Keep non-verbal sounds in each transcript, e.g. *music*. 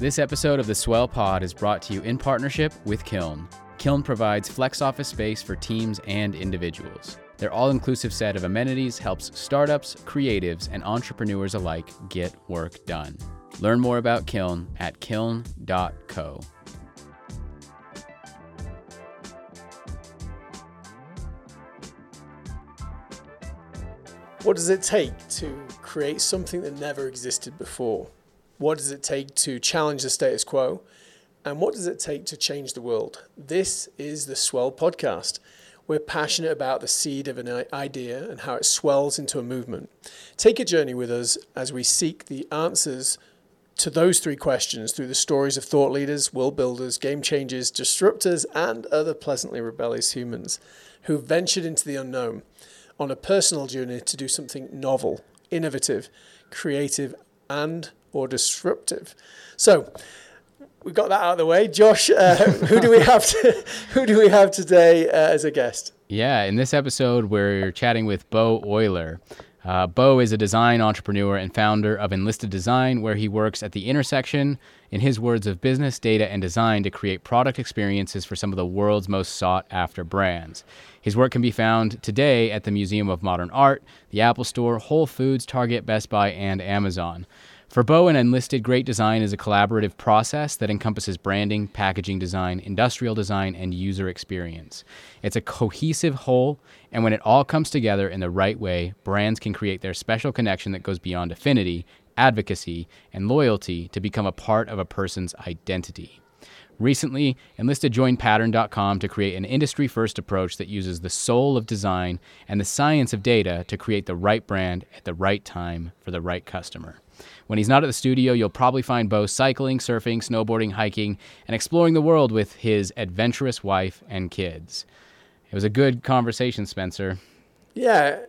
This episode of the Swell Pod is brought to you in partnership with Kiln. Kiln provides flex office space for teams and individuals. Their all inclusive set of amenities helps startups, creatives, and entrepreneurs alike get work done. Learn more about Kiln at kiln.co. What does it take to create something that never existed before? What does it take to challenge the status quo? And what does it take to change the world? This is the Swell Podcast. We're passionate about the seed of an idea and how it swells into a movement. Take a journey with us as we seek the answers to those three questions through the stories of thought leaders, world builders, game changers, disruptors, and other pleasantly rebellious humans who ventured into the unknown on a personal journey to do something novel, innovative, creative, and or disruptive. So we got that out of the way. Josh, uh, *laughs* who do we have to, *laughs* who do we have today uh, as a guest? Yeah, in this episode, we're chatting with Beau Oyler. Uh, Beau is a design entrepreneur and founder of Enlisted Design, where he works at the intersection, in his words, of business, data, and design to create product experiences for some of the world's most sought after brands. His work can be found today at the Museum of Modern Art, the Apple Store, Whole Foods, Target, Best Buy, and Amazon. For Beau and Enlisted, great design is a collaborative process that encompasses branding, packaging design, industrial design, and user experience. It's a cohesive whole, and when it all comes together in the right way, brands can create their special connection that goes beyond affinity, advocacy, and loyalty to become a part of a person's identity. Recently, Enlisted joined Pattern.com to create an industry first approach that uses the soul of design and the science of data to create the right brand at the right time for the right customer. When he's not at the studio, you'll probably find Beau cycling, surfing, snowboarding, hiking, and exploring the world with his adventurous wife and kids. It was a good conversation, Spencer. Yeah,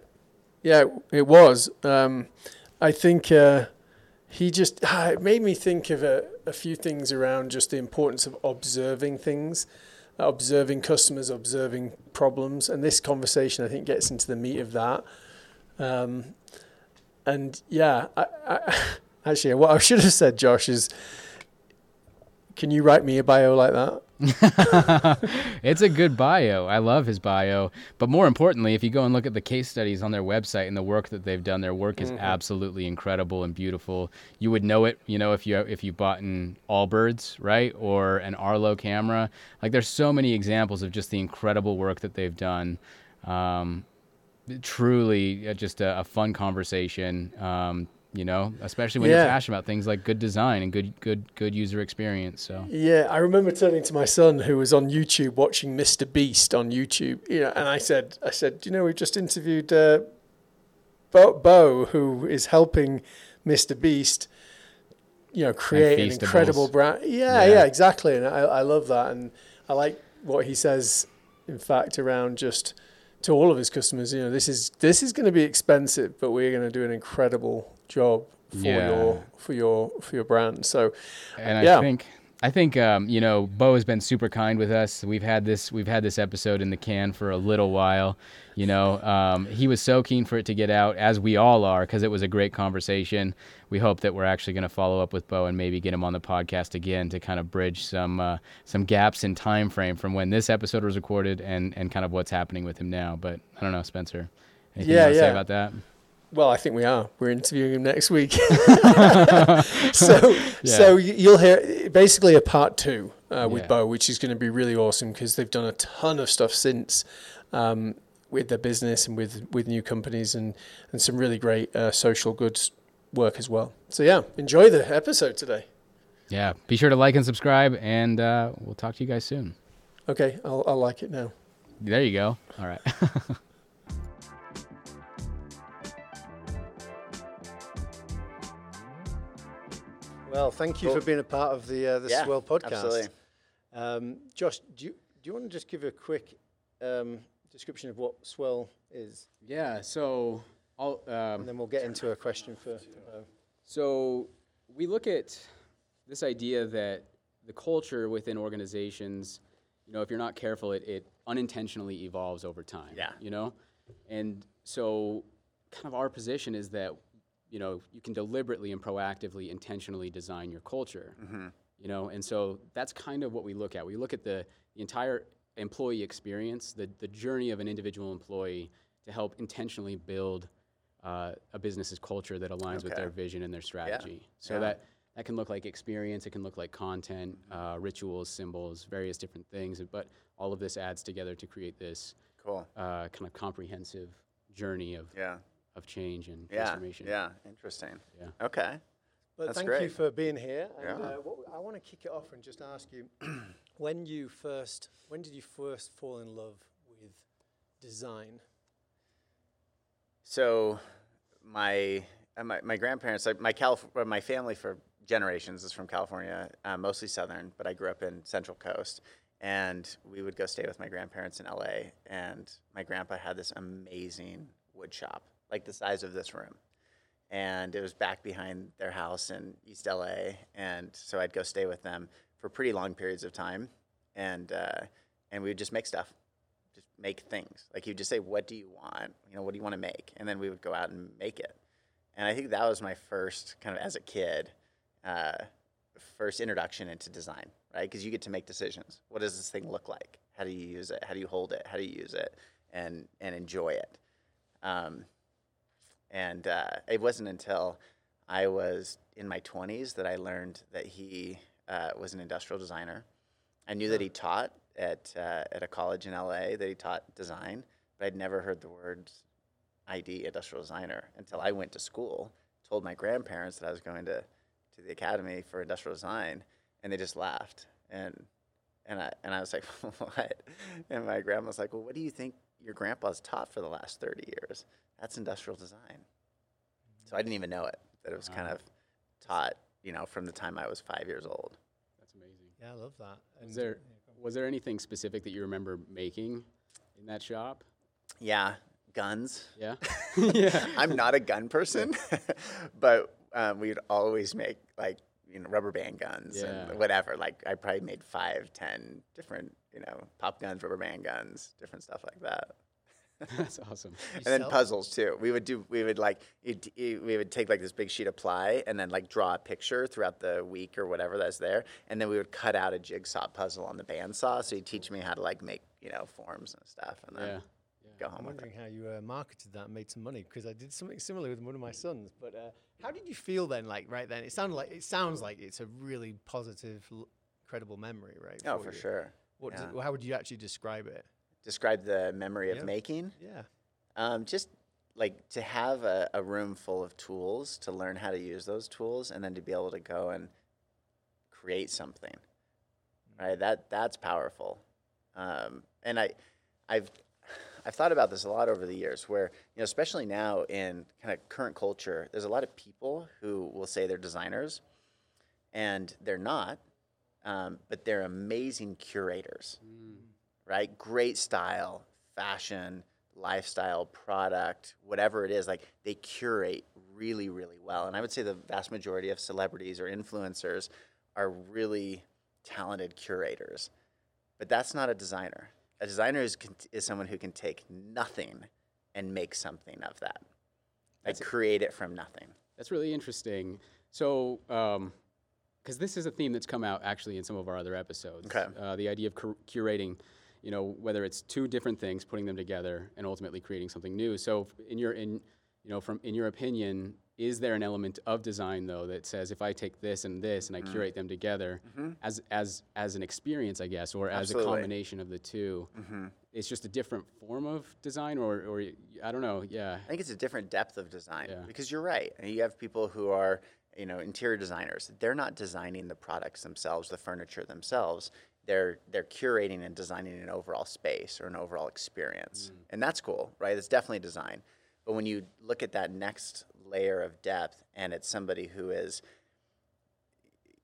yeah, it was. Um, I think uh, he just *sighs* it made me think of a, a few things around just the importance of observing things, observing customers, observing problems, and this conversation I think gets into the meat of that. Um, and yeah, I, *laughs* actually, what I *laughs* should have said, Josh, is can you write me a bio like that? *laughs* it's a good bio. I love his bio. But more importantly, if you go and look at the case studies on their website and the work that they've done, their work is mm-hmm. absolutely incredible and beautiful. You would know it, you know, if you if you bought an Allbirds, right, or an Arlo camera. Like there's so many examples of just the incredible work that they've done. Um, truly, uh, just a, a fun conversation. Um, you know, especially when yeah. you're passionate about things like good design and good good good user experience. So yeah, I remember turning to my son who was on YouTube watching Mr. Beast on YouTube. You know, and I said, I said, you know, we've just interviewed uh, Beau, Beau, who is helping Mr. Beast. You know, create an incredible brand. Yeah, yeah, yeah, exactly. And I, I love that, and I like what he says. In fact, around just to all of his customers, you know, this is this is going to be expensive, but we're going to do an incredible job for yeah. your for your for your brand. So, and yeah. I think I think um, you know Beau has been super kind with us. We've had this we've had this episode in the can for a little while. You know, um, he was so keen for it to get out, as we all are, because it was a great conversation. We hope that we're actually going to follow up with Beau and maybe get him on the podcast again to kind of bridge some uh, some gaps in time frame from when this episode was recorded and and kind of what's happening with him now. But I don't know, Spencer. Anything yeah, you want to yeah. say about that? Well, I think we are. We're interviewing him next week. *laughs* so, yeah. so you'll hear basically a part two uh, with yeah. Beau, which is going to be really awesome because they've done a ton of stuff since um, with their business and with with new companies and and some really great uh, social goods work as well. So yeah, enjoy the episode today. Yeah, be sure to like and subscribe, and uh, we'll talk to you guys soon. Okay, I'll I'll like it now. There you go. All right. *laughs* Well, thank you cool. for being a part of the uh, the yeah, Swell podcast. Absolutely. Um, Josh, do you do you want to just give a quick um, description of what Swell is? Yeah. So I'll. Um, and then we'll get into a question for. Uh, so we look at this idea that the culture within organizations, you know, if you're not careful, it, it unintentionally evolves over time. Yeah. You know, and so kind of our position is that you know, you can deliberately and proactively, intentionally design your culture. Mm-hmm. you know and so that's kind of what we look at we look at the, the entire employee experience the, the journey of an individual employee to help intentionally build uh, a business's culture that aligns with their vision and their strategy so Yeah. that that can look like experience it can look like content uh, rituals symbols various different things but all of this adds together to create this Cool. uh, kind of comprehensive journey of, Yeah. Of change and Yeah. transformation Yeah. Interesting. Yeah. Okay. But That's thank you for being here. And Yeah. uh, what, I want to kick it off and just ask you, *clears throat* when you first, when did you first fall in love with design? So, my uh, my, my grandparents, like my Calif- my family for generations is from California, uh, mostly Southern, but I grew up in Central Coast, and we would go stay with my grandparents in LA. And my grandpa had this amazing wood shop, like the size of this room, and it was back behind their house in East LA. And so I'd go stay with them for pretty long periods of time, and uh, and we would just make stuff just make things. Like you would just say, "What do you want? You know, what do you want to make?" And then we would go out and make it. And I think that was my first kind of as a kid, uh, first introduction into design, right? Because you get to make decisions. What does this thing look like? How do you use it? How do you hold it? How do you use it? And and enjoy it. Um, and uh, it wasn't until I was in my 20s that I learned that he uh, was an industrial designer. I knew that he taught at, uh, at a college in LA, that he taught design, but I'd never heard the words ID, industrial designer, until I went to school, told my grandparents that I was going to, to the academy for industrial design, and they just laughed. And, and, I, and I was like, *laughs* what? And my grandma was like, well, what do you think your grandpa's taught for the last 30 years? That's industrial design. So I didn't even know it, that it was kind of taught, you know, from the time I was five years old. that's amazing Yeah, I love that. And, Was there yeah, go on. was there anything specific that you remember making in that shop? Yeah, guns. Yeah. *laughs* *laughs* yeah. I'm not a gun person, *laughs* but um, we'd always make like you know rubber band guns Yeah. and whatever. Like I probably made five, ten different you know pop guns, rubber band guns, different stuff like that. *laughs* That's awesome. and then sell- puzzles too. We would do. We would like. It, it, we would take like this big sheet of ply and then like draw a picture throughout the week or whatever that's there, and then we would cut out a jigsaw puzzle on the bandsaw. So he'd teach me how to like make you know forms and stuff, and then Yeah. Yeah. go I'm home with it. wondering how you uh, marketed that and made some money because I did something similar with one of my sons. But uh, how did you feel then? Like right then, it sounded like it sounds like it's a really positive, l- credible memory, right? Oh, for you. sure. What? Yeah. Does, how would you actually describe it? Describe the memory of Yeah. making. Yeah. Um, just like to have a, a room full of tools to learn how to use those tools and then to be able to go and create something right that that's powerful um, and i i've i've thought about this a lot over the years where you know especially now in kind of current culture there's a lot of people who will say they're designers and they're not um, but they're amazing curators right? Great style, fashion, lifestyle, product, whatever it is, like they curate really, really well. And I would say the vast majority of celebrities or influencers are really talented curators. But that's not a designer. A designer is, is someone who can take nothing and make something of that. Like create it from nothing. That's really interesting. So, because this is a theme that's come out actually in some of our other episodes. Okay. Uh, the idea of cur- curating, you know, whether it's two different things, putting them together, and ultimately creating something new. So, in your in, you know, from in your opinion, is there an element of design though that says if I take this and this and I Mm-hmm. curate them together as as as an experience, I guess, or as Absolutely. a combination of the 2 it's just a different form of design, or or I don't know. Yeah. I think it's a different depth of design Yeah. because you're right. And you have people who are, you know, interior designers. They're not designing the products themselves, the furniture themselves. They're they're curating and designing an overall space or an overall experience, mm. and that's cool, right? It's definitely design. But when you look at that next layer of depth, and it's somebody who is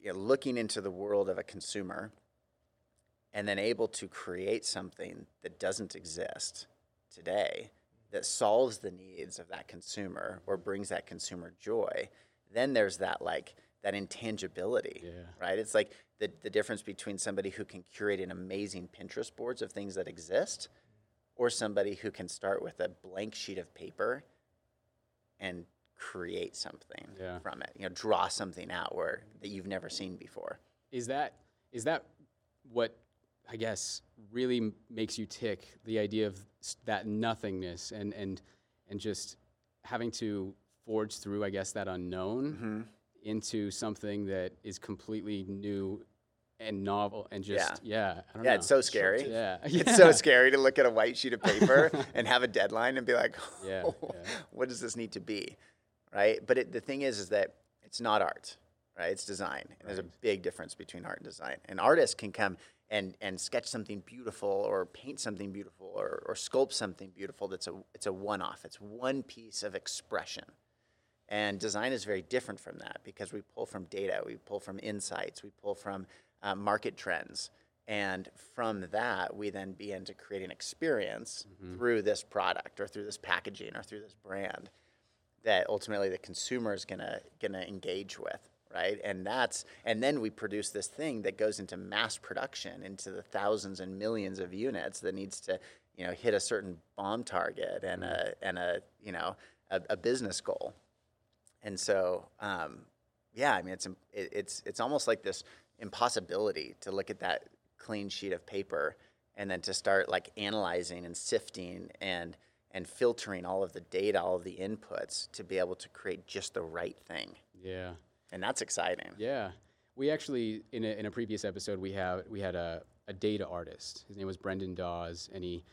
you know, looking into the world of a consumer and then able to create something that doesn't exist today that solves the needs of that consumer or brings that consumer joy then there's that like that intangibility Yeah. right it's like the, the difference between somebody who can curate an amazing pinterest boards of things that exist or somebody who can start with a blank sheet of paper and create something Yeah. from it you know draw something out where that you've never seen before is that is that what I guess really m- makes you tick? The idea of that nothingness and and and just having to forge through, I guess, that unknown Mm-hmm. Into something that is completely new and novel and just yeah. I don't Yeah, know. it's so scary. Yeah, *laughs* It's so scary to look at a white sheet of paper *laughs* and have a deadline and be like, "Oh, *laughs* yeah. what does this need to be? Right? But it, the thing is, is that it's not art, right? It's design. And There's a big difference between art and design. An artist can come and, and sketch something beautiful or paint something beautiful or, or sculpt something beautiful that's a, it's a one-off. It's one piece of expression. And design is very different from that because we pull from data, we pull from insights, we pull from uh, market trends. And from that, we then begin to create an experience through this product or through this packaging or through this brand that ultimately the consumer is gonna gonna engage with, right? And that's and then we produce this thing that goes into mass production, into the thousands and millions of units that needs to, you know, hit a certain BOM target and a and a you know a, a business goal. And so, um, yeah, I mean, it's it, it's it's almost like this impossibility to look at that clean sheet of paper and then to start like analyzing and sifting and and filtering all of the data, all of the inputs to be able to create just the right thing. yeah. And that's exciting. Yeah, we actually in a, in a previous episode we have we had a, a data artist. His name was Brendan Dawes, and he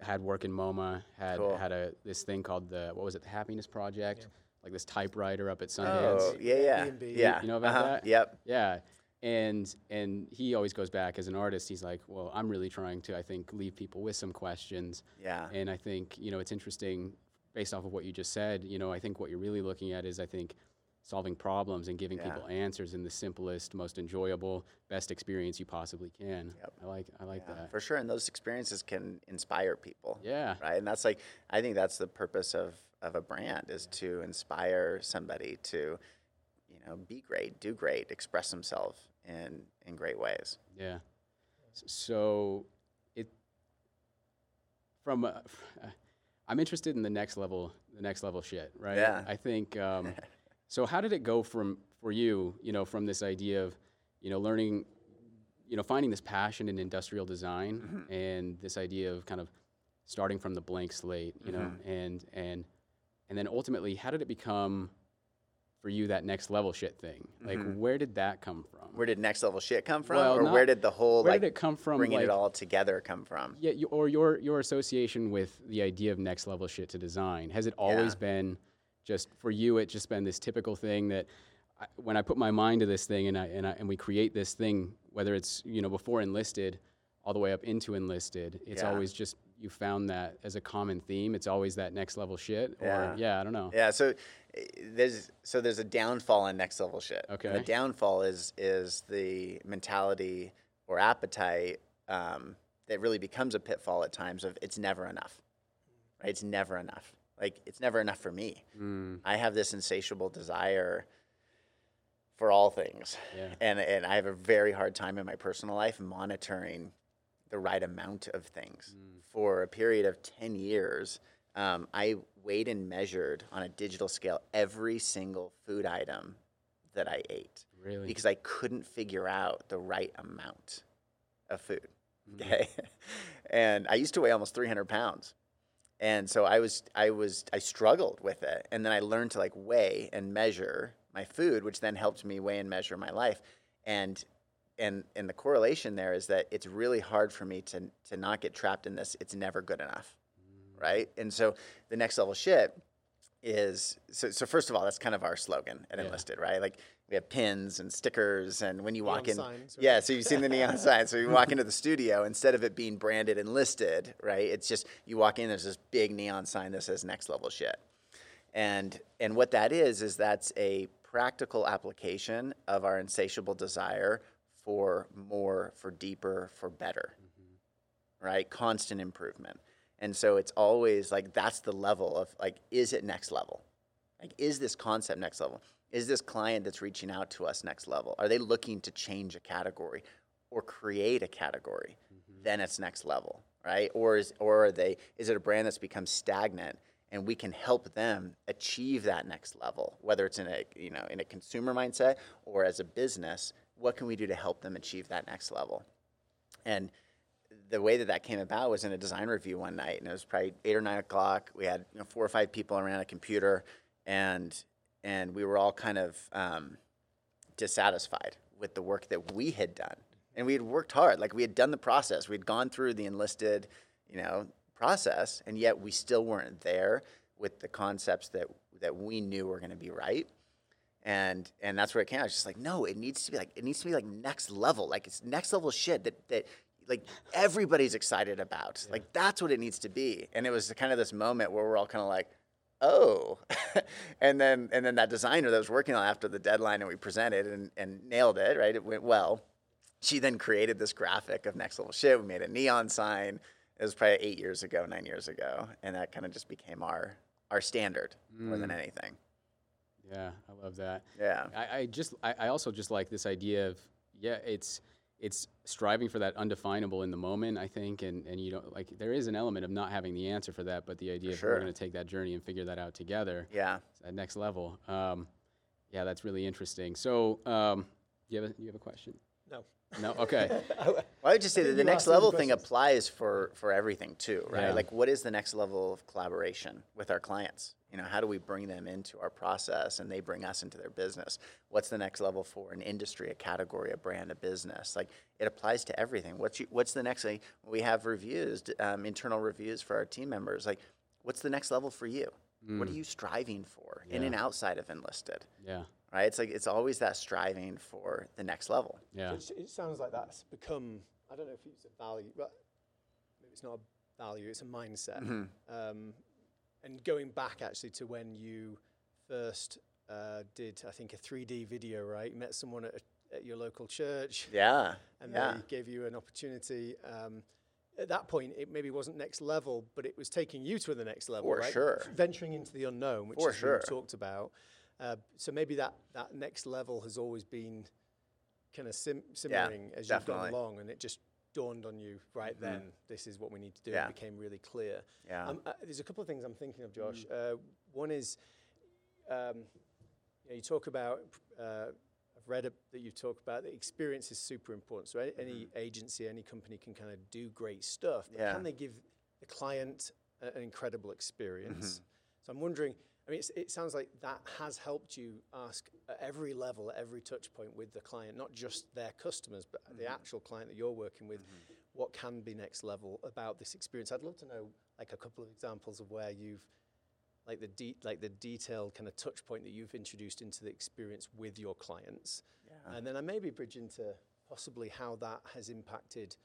had work in MoMA. Had Cool. had a this thing called the what was it, the Happiness Project, like this typewriter up at Sundance. Oh, yeah, yeah. B&B. Yeah. You know about uh-huh, that? Yep. Yeah, and and he always goes back as an artist. He's like, well, I'm really trying to I think leave people with some questions. Yeah. And I think, you know, it's interesting based off of what you just said, you know, I think what you're really looking at is I think solving problems and giving Yeah. people answers in the simplest, most enjoyable, best experience you possibly can. Yep. I like I like Yeah, that. for sure. And those experiences can inspire people. Yeah. Right. And that's like, I think that's the purpose of, of a brand is to inspire somebody to, you know, be great, do great, express themselves in, in great ways. Yeah. So it from uh, *laughs* I'm interested in the next level, the next level shit, right? Yeah. I think. Um, *laughs* so how did it go from for you? You know, from this idea of, you know, learning, you know, finding this passion in industrial design Mm-hmm. and this idea of kind of starting from the blank slate, you know, Mm-hmm. and and and then ultimately, how did it become for you that next level shit thing? Like, where did that come from? Mm-hmm. Where did next level shit come from? Well, or not- where did the whole, where like, did it come from? bringing like, it all together come from? Yeah, you, or your your association with the idea of next level shit to design has it always Yeah. been just for you? It just been this typical thing that I, when I put my mind to this thing and I, and I, and we create this thing, whether it's you know before enlisted, all the way up into enlisted, it's Yeah. always just you found that as a common theme. It's always that next level shit. Or Yeah. yeah, I don't know. Yeah, so there's so there's a downfall in next level shit. And Okay. the downfall is is the mentality or appetite um, that really becomes a pitfall at times of it's never enough. Right? It's never enough. Like it's never enough for me. Mm, I have this insatiable desire for all things. Yeah. And and I have a very hard time in my personal life monitoring the right amount of things. For a period of 10 years, um, I weighed and measured on a digital scale every single food item that I ate really. because I couldn't figure out the right amount of food. Okay. *laughs* and I used to weigh almost 300 pounds. And so I was, I was, I struggled with it. And then I learned to like weigh and measure my food, which then helped me weigh and measure my life. And, and, and the correlation there is that it's really hard for me to, to not get trapped in this. It's never good enough. Right. And so the next level shit is so, so first of all, that's kind of our slogan at Yeah. Enlisted, right? Like we have pins and stickers, and when you walk Neon in, signs, right? yeah. So you've seen the neon *laughs* sign. So you walk into the studio, instead of it being branded Enlisted, right? It's just you walk in. There's this big neon sign that says Next Level Shit, and and what that is is that's a practical application of our insatiable desire for more, for deeper, for better mm-hmm. right? Constant improvement. And so it's always like that's the level of like, is it next level? Like, is this concept next level? Is this client that's reaching out to us next level? Are they looking to change a category or create a category? Mm-hmm. Then it's next level, right? Or is or are they is it a brand that's become stagnant and we can help them achieve that next level, whether it's in a you know in a consumer mindset or as a business what can we do to help them achieve that next level? And the way that that came about was in a design review one night, and it was probably eight or nine o'clock. We had you know, four or five people around a computer, and and we were all kind of um, dissatisfied with the work that we had done, and we had worked hard. Like we had done the process, we'd gone through the enlisted, you know, process, and yet we still weren't there with the concepts that that we knew were going to be right and and that's where it came. I was just like, no, it needs to be like it needs to be like next level, like it's next level shit that that like everybody's excited about. Yeah. Like that's what it needs to be. And it was kind of this moment where we're all kind of like, oh, *laughs* and then and then that designer that was working on after the deadline and we presented and and nailed it. Right, it went well. She then created this graphic of next level shit. We made a neon sign. It was probably eight years ago, nine years ago, and that kind of just became our our standard mm. more than mm. anything. Yeah, I love that. Yeah, I, I just I, I also just like this idea of yeah, it's it's striving for that undefinable in the moment, I think, and, and you don't like there is an element of not having the answer for that, but the idea of we're going to take that journey and figure that out together. Yeah, that next level. Um, yeah, that's really interesting. So, um, you have a, you have a question? No. No. Okay. *laughs* well, I would just say that the next level thing applies for for everything too, right? Yeah. Like, what is the next level of collaboration with our clients? You know, how do we bring them into our process and they bring us into their business? What's the next level for an industry, a category, a brand, a business? Like, it applies to everything. What's you, what's the next? Like, we have reviews, um, internal reviews for our team members. Like, what's the next level for you? Mm. What are mm. you striving for yeah. in and outside of enlisted? Yeah right? It's like it's always that striving for the next level. Yeah. It, it, sounds like that's become I don't know if it's a value, but maybe it's not a value. It's a mindset. Mm-hmm. Um, and going back actually to when you first uh, did, I think a 3D video, right? You met someone at, a, at your local church. Yeah. And yeah. they gave you an opportunity. Um, at that point, it maybe wasn't next level, but it was taking you to the next level, For right? sure. Venturing into the unknown, which For is sure. what we talked about. Uh, so maybe that, that next level has always been kind of sim- simmering yeah, as definitely. you've gone along, and it just dawned on you right mm-hmm. then. This is what we need to do. Yeah. It became really clear. Yeah. Um, uh, there's a couple of things I'm thinking of, Josh. Mm. Uh, one is um, you, know, you, talk about. Uh, I've read that you talk about the experience is super important. So mm-hmm. any agency, any company can kind of do great stuff, but yeah. can they give the client a, an incredible experience? Mm-hmm. So I'm wondering I mean, it sounds like that has helped you ask at every level, at every touch point with the client, not just their customers, but mm-hmm. the actual client that you're working with. Mm-hmm. What can be next level about this experience? I'd love to know like a couple of examples of where you've like the de- like the detailed kind of touch point that you've introduced into the experience with your clients, yeah. and then I maybe bridge into possibly how that has impacted.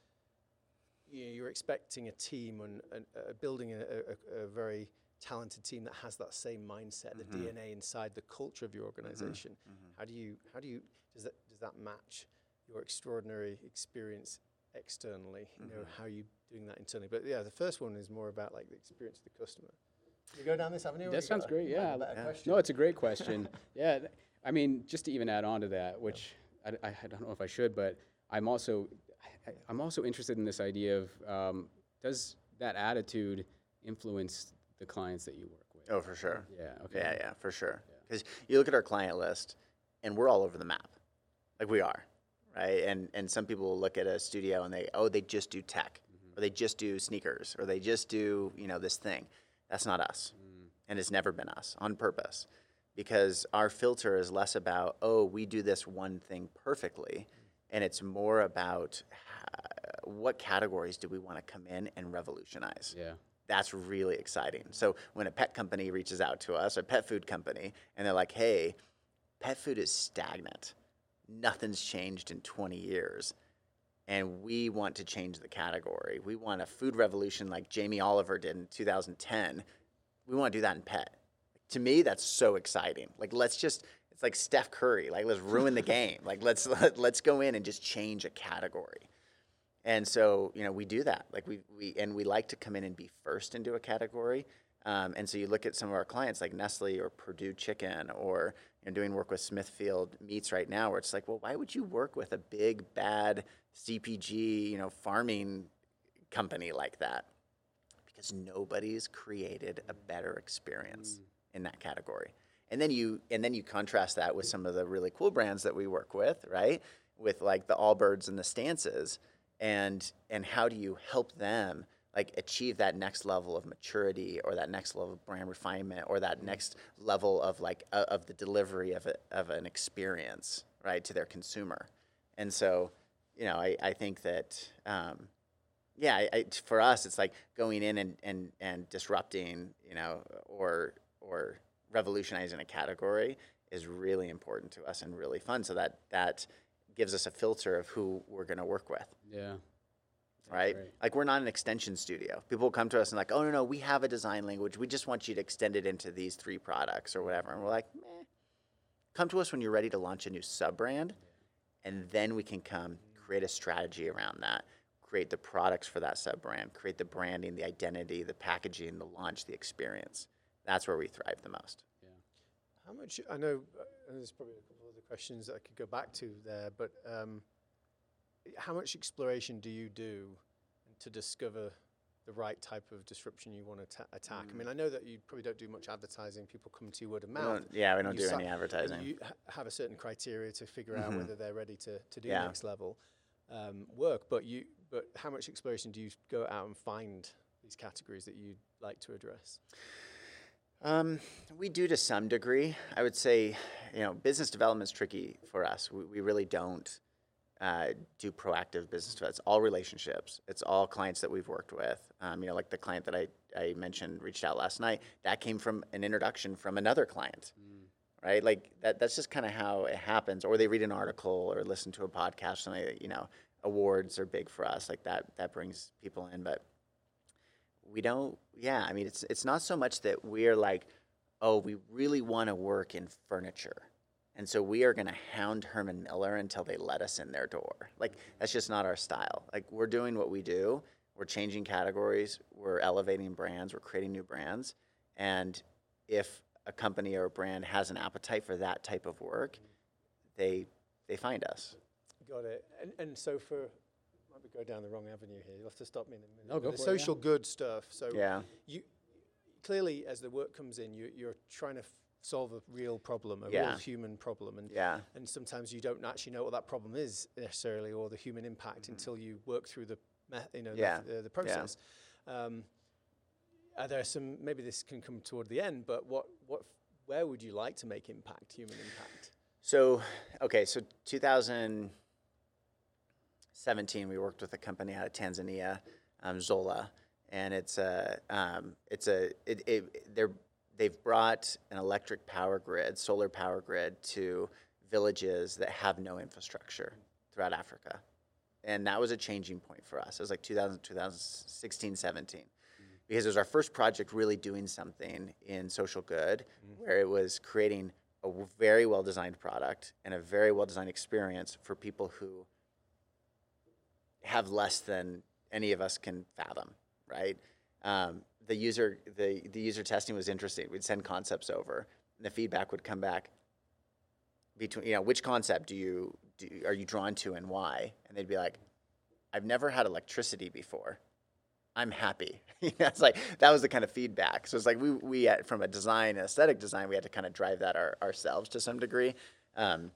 You know, you're expecting a team and, and uh, building a, a, a very talented team that has that same mindset, mm-hmm. the DNA inside the culture of your mm-hmm. organization. Mm-hmm. How do you how do you does that does that match your extraordinary experience externally? You know, mm-hmm. how are you doing that internally? But yeah, the first one is more about like the experience of the customer. You go down this avenue. That sounds great. Yeah. yeah. No, it's a great question. *laughs* yeah, I mean, just to even add on to that, which I, I, I don't know if I should, but I'm also I, am also interested in this idea of um, does that attitude influence the clients that you work with. Oh, for sure. Yeah. Okay. Yeah, yeah, for sure. Because yeah. you look at our client list, and we're all over the map, like we are, right? And and some people will look at a studio and they oh they just do tech, mm-hmm. or they just do sneakers, or they just do you know this thing. That's not us, mm. and it's never been us on purpose, because our filter is less about oh we do this one thing perfectly, and it's more about uh, what categories do we want to come in and revolutionize. Yeah that's really exciting. So when a pet company reaches out to us, a pet food company, and they're like, hey, pet food is stagnant. Nothing's changed in 20 years. And we want to change the category. We want a food revolution like Jamie Oliver did in 2010. We want to do that in pet. To me, that's so exciting. Like, let's just, it's like Steph Curry. Like, let's ruin the *laughs* game. Like, let's, let, let's go in and just change a category. And so, you know, we do that. Like we, we and we like to come in and be first into a category. Um, and so you look at some of our clients like Nestle or Perdue Chicken or you know, doing work with Smithfield Meats right now, where it's like, well, why would you work with a big bad CPG, you know, farming company like that? Because nobody's created a better experience mm. in that category. And then you and then you contrast that with some of the really cool brands that we work with, right? with like the Allbirds and the stances, and and how do you help them like achieve that next level of maturity or that next level of brand refinement or that next level of like uh, of the delivery of a, of an experience right to their consumer, and so you know I, I think that um, yeah I, I, for us it's like going in and, and, and disrupting you know or or revolutionizing a category is really important to us and really fun. So that that gives us a filter of who we're going to work with. Yeah. Right? great. Like we're not an extension studio. People will come to us and like, oh no no, we have a design language. We just want you to extend it into these three products or whatever. And we're like, meh. Come to us when you're ready to launch a new sub brand, and then we can come create a strategy around that. Create the products for that sub brand. Create the branding, the identity, the packaging, the launch, the experience. That's where we thrive the most. Yeah. How much? I know uh, there's probably a couple of other questions that I could go back to there, but um, how much exploration do you do to discover the right type of disruption you want to ta- attack? I mean, I know that you probably don't do much advertising. People come to you word of We mouth. don't- yeah, we don't do any advertising. You ha- have a certain criteria to figure out Mhm. whether they're ready to, to do Yeah. next level um, work. But you, but how much exploration do you go out and find these categories that you'd like to address? Um, we do to some degree. I would say, you know, business development is tricky for us. We, we really don't uh, do proactive business development. It's all relationships. It's all clients that we've worked with. Um, you know, like the client that I, I mentioned reached out last night. That came from an introduction from another client, right? Like that. That's just kind of how it happens. Or they read an article or listen to a podcast. And that, you know, awards are big for us. Like that. That brings people in, but we don't yeah i mean it's it's not so much that we're like oh we really want to work in furniture. And so we are going to hound herman miller until they let us in their door. Like that's just not our style. Like we're doing what we do. We're changing categories. We're elevating brands. We're creating new brands. And if a company or a brand has an appetite for that type of work they they find us. Got it. And, and so for, go down the wrong avenue here. You'll have to stop me in a minute. No, go the for it, yeah. social good stuff. So yeah you clearly, as the work comes in, you, you're trying to f- solve a real problem, a Yeah. real human problem, and yeah and sometimes you don't actually know what that problem is necessarily, or the human impact until you work through the you know Mm-hmm. Yeah. the, the process. Um, are there some? Maybe this can come toward the end, but what what where would you like to make impact, human impact? So, okay, so 2017, we worked with a company out of Tanzania, um, Zola, and it's a, um, it's a, it, it, they're, they've brought an electric power grid, solar power grid to villages that have no infrastructure throughout Africa. And that was a changing point for us. It was like 2000, 2016, 17 because it was our first project really doing something in social good where it was creating a very well designed product and a very well designed experience for people who have less than any of us can fathom, right? Um, the user the, the user testing was interesting. We'd send concepts over, and the feedback would come back between you know which concept do you do, are you drawn to and why? And they'd be like, I've never had electricity before. I'm happy. *laughs* It's like that was the kind of feedback. So it's like we we had, from a design aesthetic design we had to kind of drive that our, ourselves to some degree. Um,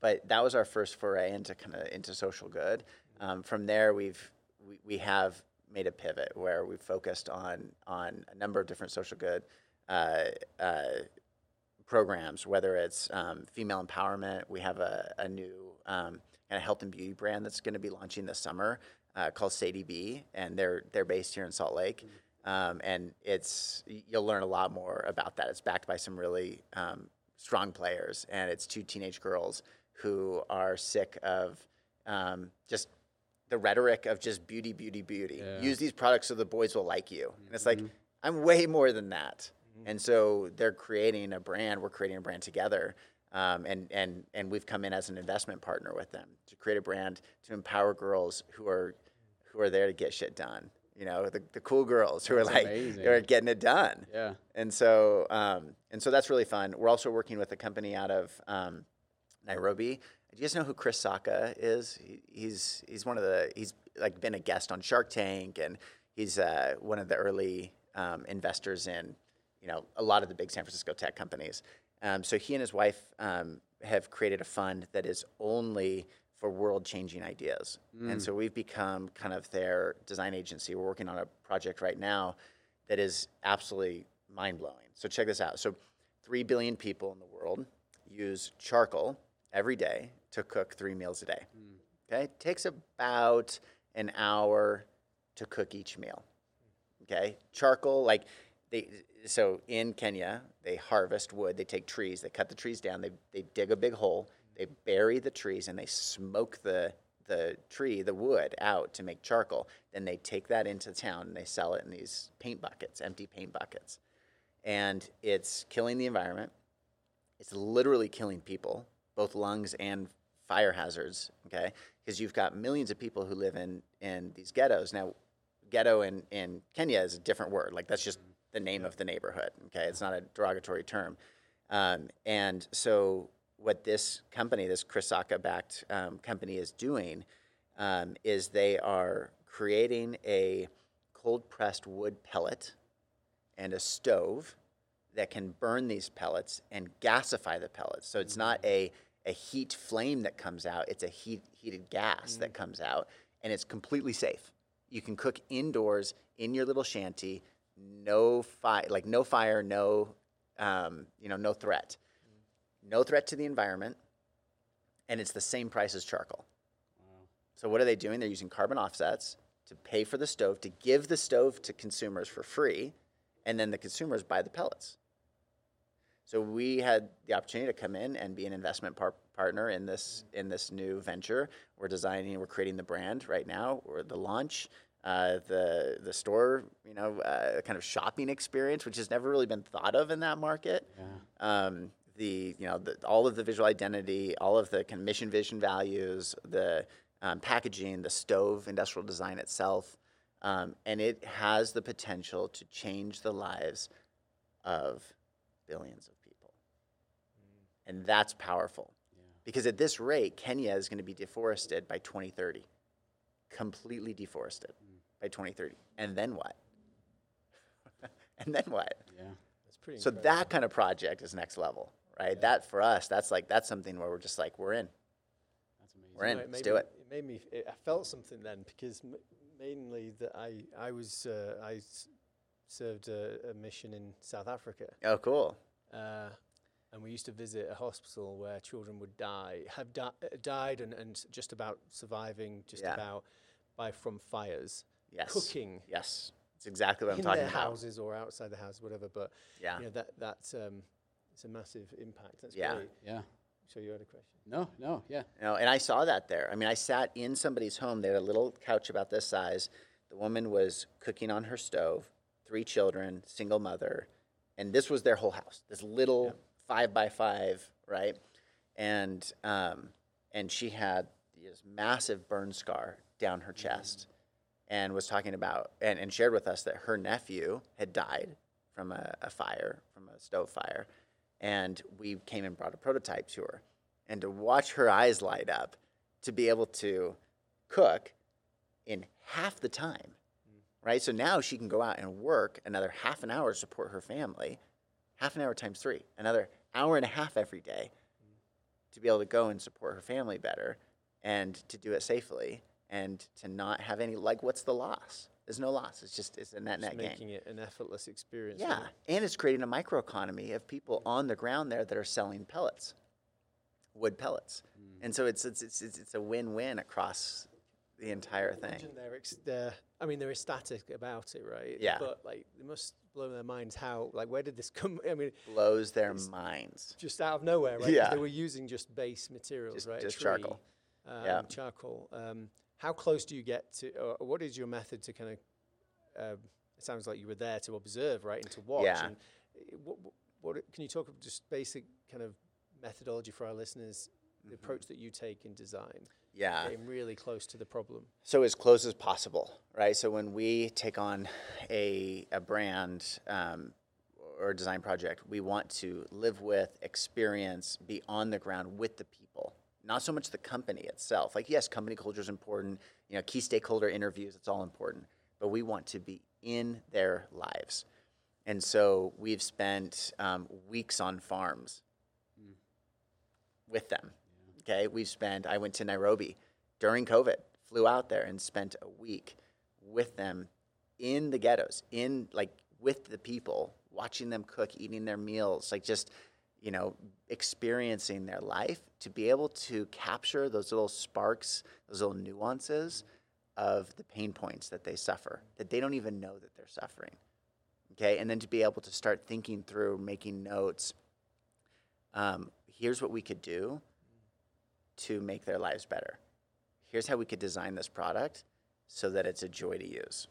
but that was our first foray into kind of into social good. Um, from there we've we, we have made a pivot where we've focused on on a number of different social good uh, uh, programs, whether it's um, female empowerment. We have a, a new um, kind of health and beauty brand that's going to be launching this summer uh, called Sadie B, and they're they're based here in Salt Lake. Um, and it's you'll learn a lot more about that. It's backed by some really um, strong players, and it's two teenage girls who are sick of um, just the rhetoric of just beauty, beauty, beauty. Yeah. Use these products so the boys will like you. And it's like I'm way more than that. And so they're creating a brand. We're creating a brand together. Um, and, and, and we've come in as an investment partner with them to create a brand to empower girls who are, who are there to get shit done. You know, the, the cool girls who are like, amazing. who are getting it done. Yeah. And so, um, and so that's really fun. We're also working with a company out of um, Nairobi. Do you guys know who Chris Sacca is? He, he's he's one of the he's like been a guest on Shark Tank, and he's uh, one of the early um, investors in you know a lot of the big San Francisco tech companies. Um, so he and his wife um, have created a fund that is only for world changing ideas. And so we've become kind of their design agency. We're working on a project right now that is absolutely mind blowing. So check this out. So 3 billion people in the world use charcoal every day to cook three meals a day. Mm. Okay? It takes about an hour to cook each meal. Okay? Charcoal, like they, so in Kenya, they harvest wood, they take trees, they cut the trees down, they, they dig a big hole, they bury the trees, and they smoke the, the tree, the wood, out to make charcoal. Then they take that into town and they sell it in these paint buckets, empty paint buckets. And it's killing the environment. It's literally killing people, both lungs and fire hazards, okay? Because you've got millions of people who live in, in these ghettos. Now, ghetto in, in Kenya is a different word. Like, that's just the name of the neighborhood, okay? It's not a derogatory term. Um, and so, what this company, this Chris Sacca backed um, company, is doing um, is they are creating a cold pressed wood pellet and a stove that can burn these pellets and gasify the pellets. So it's not a, a heat flame that comes out, it's a heat, heated gas that comes out, and it's completely safe. You can cook indoors in your little shanty, no fire, like no fire, no, um, you know, no threat. No threat to the environment, and it's the same price as charcoal. So what are they doing? They're using carbon offsets to pay for the stove, to give the stove to consumers for free, and then the consumers buy the pellets. So we had the opportunity to come in and be an investment par- partner in this in this new venture. We're designing, we're creating the brand right now, or the launch, uh, the the store, you know, uh, kind of shopping experience, which has never really been thought of in that market. Um, the you know the, all of the visual identity, all of the kind of mission vision values, the um, packaging, the stove, industrial design itself, um, and it has the potential to change the lives of billions of people. And that's powerful. Because at this rate, Kenya is going to be deforested by 2030. Completely deforested by 2030. And then what? *laughs* and then what? Yeah. That's pretty So incredible. that kind of project is next level, right? That for us, that's like that's something where we're just like we're in. That's amazing. We're in. No, it Let's made do me- it. It made me. It, I felt something then because m- mainly that I I was uh, I s- served a, a mission in South Africa, Oh, cool. uh, and we used to visit a hospital where children would die, have di- uh, died, and, and just about surviving, just Yeah. about by from fires, Yes. cooking Yes. It's exactly what I'm in talking their about. houses or outside the house, whatever. But Yeah. you know, that that's um, it's a massive impact. That's Yeah. great. Yeah. So you had a question. No, no, yeah. You know, and I saw that there. I mean, I sat in somebody's home. They had a little couch about this size. The woman was cooking on her stove, three children, single mother, and this was their whole house. This little five by five, right? And um, and she had this massive burn scar down her chest, and was talking about and, and shared with us that her nephew had died from a, a fire, from a stove fire, and we came and brought a prototype to her. And to watch her eyes light up to be able to cook in half the time right? So now she can go out and work another half an hour to support her family half an hour times three another hour and a half every day to be able to go and support her family better and to do it safely and to not have any like what's the loss there's no loss it's just it's a net net gain making it an effortless experience. yeah, and it's creating a microeconomy of people on the ground there that are selling pellets, wood pellets, hmm. and so it's it's it's it's, it's a win-win across the entire thing. They're, ex- they're, I mean, they're ecstatic about it, right? Yeah. But like, they must blow their minds how, like, where did this come? *laughs* I mean, Blows their minds. just out of nowhere, right Yeah. They were using just base materials, Just- right? just Tree, charcoal. Um, Yeah. Charcoal. Um, how close do you get to, or what is your method to kind of, um, it sounds like you were there to observe, right? And to watch. Yeah. And uh, what, what, what, can you talk of just basic kind of methodology for our listeners, the approach that you take in design? Yeah. Getting really close to the problem. So as close as possible, right? So when we take on a a brand um, or a design project, we want to live with, experience, be on the ground with the people, not so much the company itself. Like yes, company culture is important. You know, key stakeholder interviews, it's all important. But we want to be in their lives, and so we've spent um, weeks on farms with them. Okay, we've spent. I went to Nairobi during COVID, flew out there and spent a week with them in the ghettos, in like with the people, watching them cook, eating their meals, like just you know experiencing their life to be able to capture those little sparks, those little nuances of the pain points that they suffer that they don't even know that they're suffering. Okay, and then to be able to start thinking through, making notes. Um, here's what we could do to make their lives better. Here's how we could design this product so that it's a joy to use.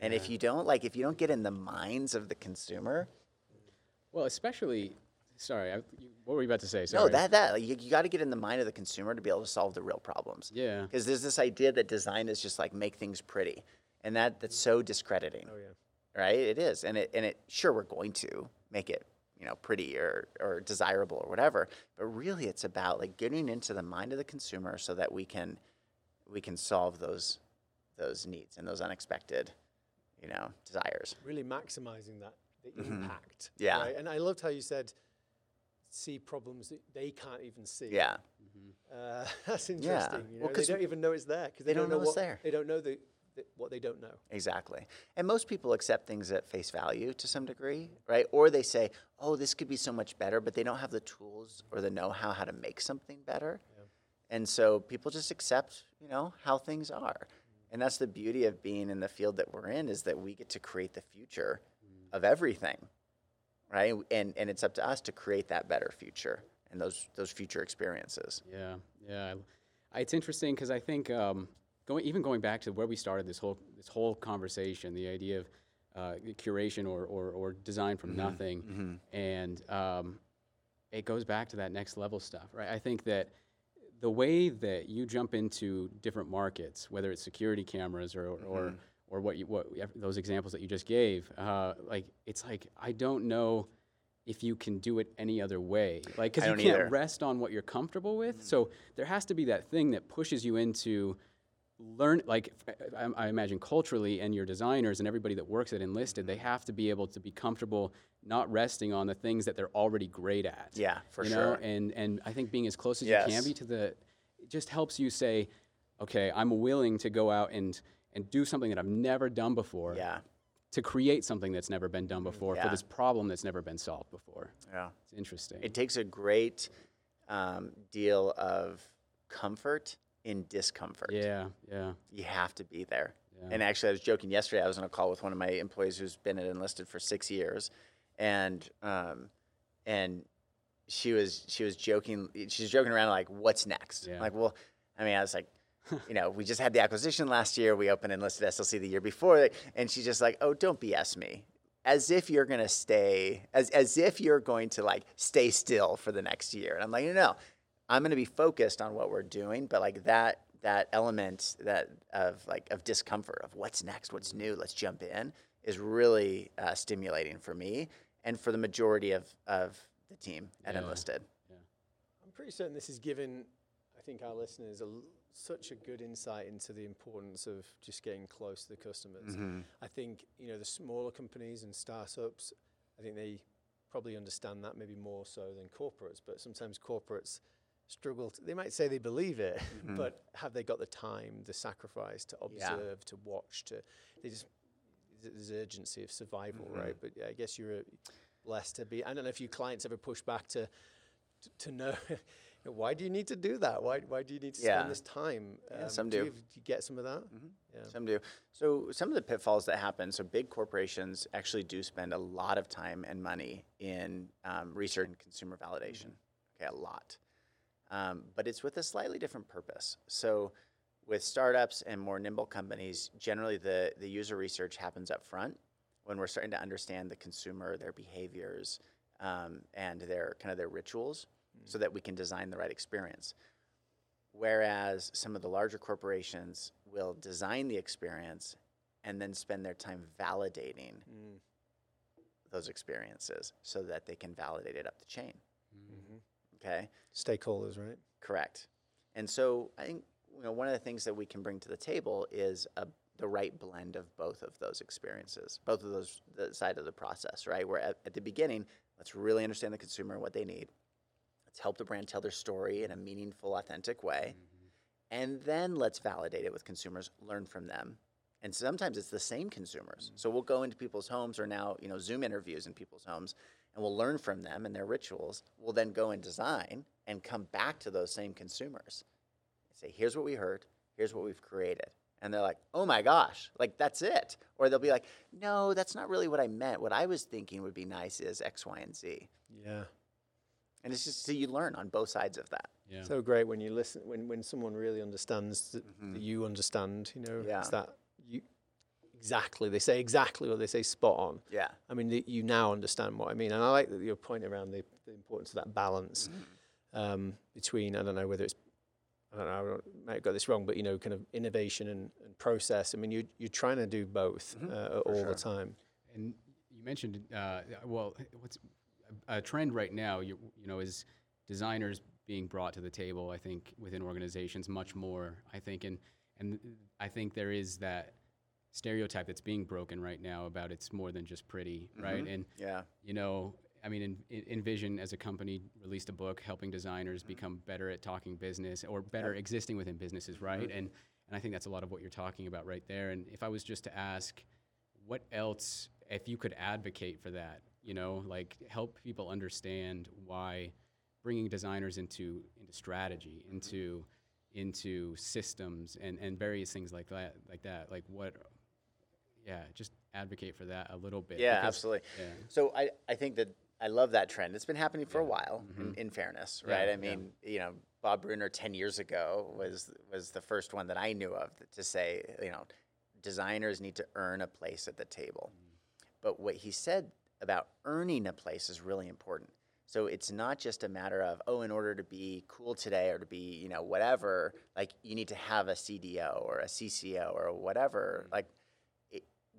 And if you don't like, if you don't get in the minds of the consumer, Well, especially, sorry, I, you, what were you about to say? Sorry. no, that that like, you, you got to get in the mind of the consumer to be able to solve the real problems. Yeah. Because there's this idea that design is just like make things pretty, and that that's so discrediting. Oh, yeah. Right? It is, and it and it sure we're going to make it you know pretty or or desirable or whatever, but really it's about like getting into the mind of the consumer so that we can we can solve those those needs and those unexpected you know desires. Really maximizing that the impact. Mm-hmm. Yeah. Right? And I loved how you said see problems that they can't even see. Yeah. Uh, *laughs* that's interesting. You Well, know, 'cause they don't even know it's there because they, they don't know know it's what there. they don't know the, what they don't know. Exactly. And most people accept things at face value to some degree, right? Or they say, oh, this could be so much better, but they don't have the tools or the know how how to make something better. And so people just accept, you know, how things are. And that's the beauty of being in the field that we're in is that we get to create the future of everything, right? And, and it's up to us to create that better future and those, those future experiences. Yeah, yeah. I, it's interesting because I think um, going even going back to where we started this whole this whole conversation, the idea of uh, curation or, or, or design from nothing, and um, it goes back to that next level stuff, right? I think that the way that you jump into different markets, whether it's security cameras or or, or what you what those examples that you just gave, uh, like it's like I don't know if you can do it any other way, like because you can't either. rest on what you're comfortable with. So there has to be that thing that pushes you into learn like I imagine culturally and your designers and everybody that works at enlisted they have to be able to be comfortable not resting on the things that they're already great at Yeah, for you sure. know and and i think being as close as you can be to the it just helps you say okay i'm willing to go out and and do something that i've never done before Yeah. to create something that's never been done before for this problem that's never been solved before Yeah. it's interesting It takes a great um, deal of comfort in discomfort. yeah yeah You have to be there. Yeah. And actually, I was joking yesterday. I was on a call with one of my employees who's been at enlisted for six years, and um, and she was she was joking. She's joking around like, "What's next?" Yeah. Like, well, I mean, I was like. *laughs* you know, we just had the acquisition last year. We opened enlisted SLC the year before, and she's just like, "Oh, don't BS me." As if you're gonna stay, as as if you're going to like stay still for the next year. And I'm like, no, no, I'm gonna be focused on what we're doing, but like that that element that of like of discomfort of what's next, what's new, let's jump in is really uh, stimulating for me and for the majority of of the team at Yeah. enlisted. I'm pretty certain this has given, I think, our listeners a l such a good insight into the importance of just getting close to the customers. I think you know the smaller companies and startups. I think they probably understand that maybe more so than corporates. But sometimes corporates struggle. To, they might say they believe it, but have they got the time, the sacrifice to observe, to watch, to they just there's urgency of survival, right? But yeah, I guess you're uh, blessed to be. I don't know if your clients ever push back to to, to know *laughs* why do you need to do that? Why why do you need to Yeah. spend this time? Um, some do. do. You, do you get some of that? Yeah. Some do. So some of the pitfalls that happen. So big corporations actually do spend a lot of time and money in um, research and consumer validation. Okay, a lot. Um, but it's with a slightly different purpose. So with startups and more nimble companies, generally the the user research happens up front when we're starting to understand the consumer, their behaviors, um, and their kind of their rituals, so that we can design the right experience. Whereas some of the larger corporations will design the experience and then spend their time validating Mm. those experiences so that they can validate it up the chain. Okay, Stakeholders, right? correct. And so I think you know one of the things that we can bring to the table is a, the right blend of both of those experiences, both of those the side of the process, right? Where at, at the beginning, let's really understand the consumer and what they need. Let's help the brand tell their story in a meaningful, authentic way. Mm-hmm. And then let's validate it with consumers, learn from them. And sometimes it's the same consumers. Mm-hmm. So we'll go into people's homes or now, you know, Zoom interviews in people's homes and we'll learn from them and their rituals. We'll then go and design and come back to those same consumers and say, here's what we heard, here's what we've created. And they're like, oh my gosh, like that's it. Or they'll be like, no, that's not really what I meant. What I was thinking would be nice is X, Y, and Z. Yeah. And it's just so you learn on both sides of that. Yeah. So great when you listen when, when someone really understands that, that you understand. You know, Mm-hmm. Yeah. it's that you exactly they say exactly or they say spot on. Yeah. I mean, the, you now understand what I mean, and I like that your point around the, the importance of that balance Mm-hmm. um, between I don't know whether it's I don't know I don't- might have got this wrong, but you know, kind of innovation and, and process. I mean, you you're trying to do both Mm-hmm. uh, all the time. And you mentioned, uh, well, what's a, a trend right now? You, you know, is designers being brought to the table. I think within organizations much more. I think, and and I think there is that stereotype that's being broken right now about it's more than just pretty, mm-hmm. right? And Yeah. you know, I mean, InVision as a company released a book helping designers mm-hmm. become better at talking business or better existing within businesses, right? Mm-hmm. And and I think that's a lot of what you're talking about right there. And if I was just to ask, what else, if you could advocate for that, you know, like help people understand why bringing designers into into strategy, into into systems and, and various things like that, like that, like what, yeah, just advocate for that a little bit. Yeah, because- absolutely. yeah. So I, I think that I love that trend. It's been happening for a while, in, in fairness, right? Mm-hmm. Yeah, I mean, you know, Bob Brunner 10 years ago was was the first one that I knew of to say, you know, designers need to earn a place at the table. Mm. But what he said about earning a place is really important. So it's not just a matter of, oh, in order to be cool today or to be, you know, whatever, like you need to have a CDO or a CCO or whatever. Like it,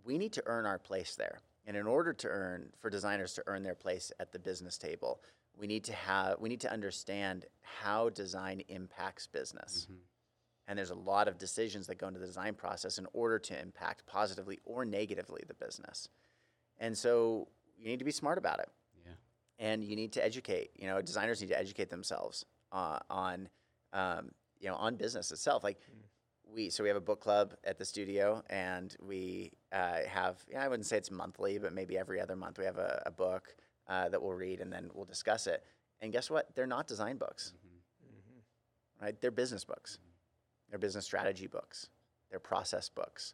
we need to earn our place there. And in order to earn, for designers to earn their place at the business table, we need to have, we need to understand how design impacts business. And there's a lot of decisions that go into the design process in order to impact positively or negatively the business. And so you need to be smart about it Yeah. and you need to educate. You know, designers need to educate themselves uh, on, um, you know, on business itself. Like we, so we have a book club at the studio, and we uh, have. Know, I wouldn't say it's monthly, but maybe every other month we have a, a book uh, that we'll read, and then we'll discuss it. And guess what? They're not design books, right? They're business books. They're business strategy books. They're process books.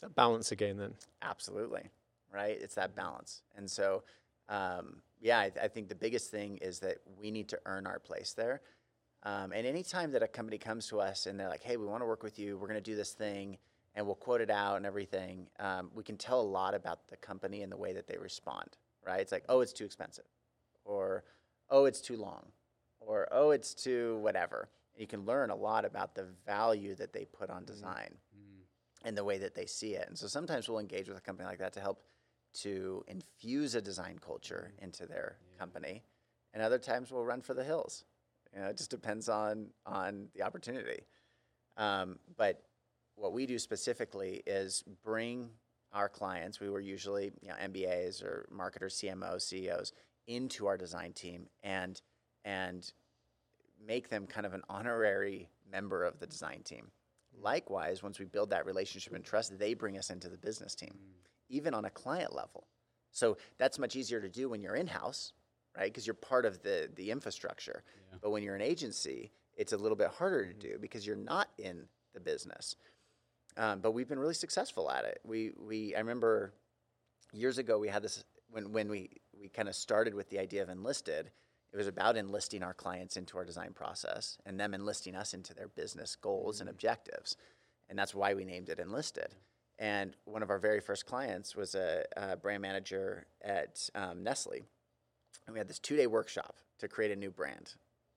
That balance again, then. Absolutely, right? It's that balance. And so, um, yeah, I, I think the biggest thing is that we need to earn our place there. Um, and anytime that a company comes to us and they're like, hey, we want to work with you, we're going to do this thing, and we'll quote it out and everything, um, we can tell a lot about the company and the way that they respond, right? It's like, oh, it's too expensive, or oh, it's too long, or oh, it's too whatever. You can learn a lot about the value that they put on design and the way that they see it. And so sometimes we'll engage with a company like that to help to infuse a design culture into their company, and other times we'll run for the hills. You know, it just depends on on the opportunity. Um, but what we do specifically is bring our clients. We were usually you know MBAs or marketers, CMOs, CEOs into our design team and and make them kind of an honorary member of the design team. Likewise, once we build that relationship and trust, they bring us into the business team, even on a client level. So that's much easier to do when you're in house, right? Because you're part of the, the infrastructure. But when you're an agency, it's a little bit harder to do because you're not in the business. Um, but we've been really successful at it. We, we I remember years ago we had this when, when we, we kind of started with the idea of enlisted it was about enlisting our clients into our design process and them enlisting us into their business goals and objectives and that's why we named it enlisted and one of our very first clients was a, a brand manager at um, nestle and we had this two-day workshop to create a new brand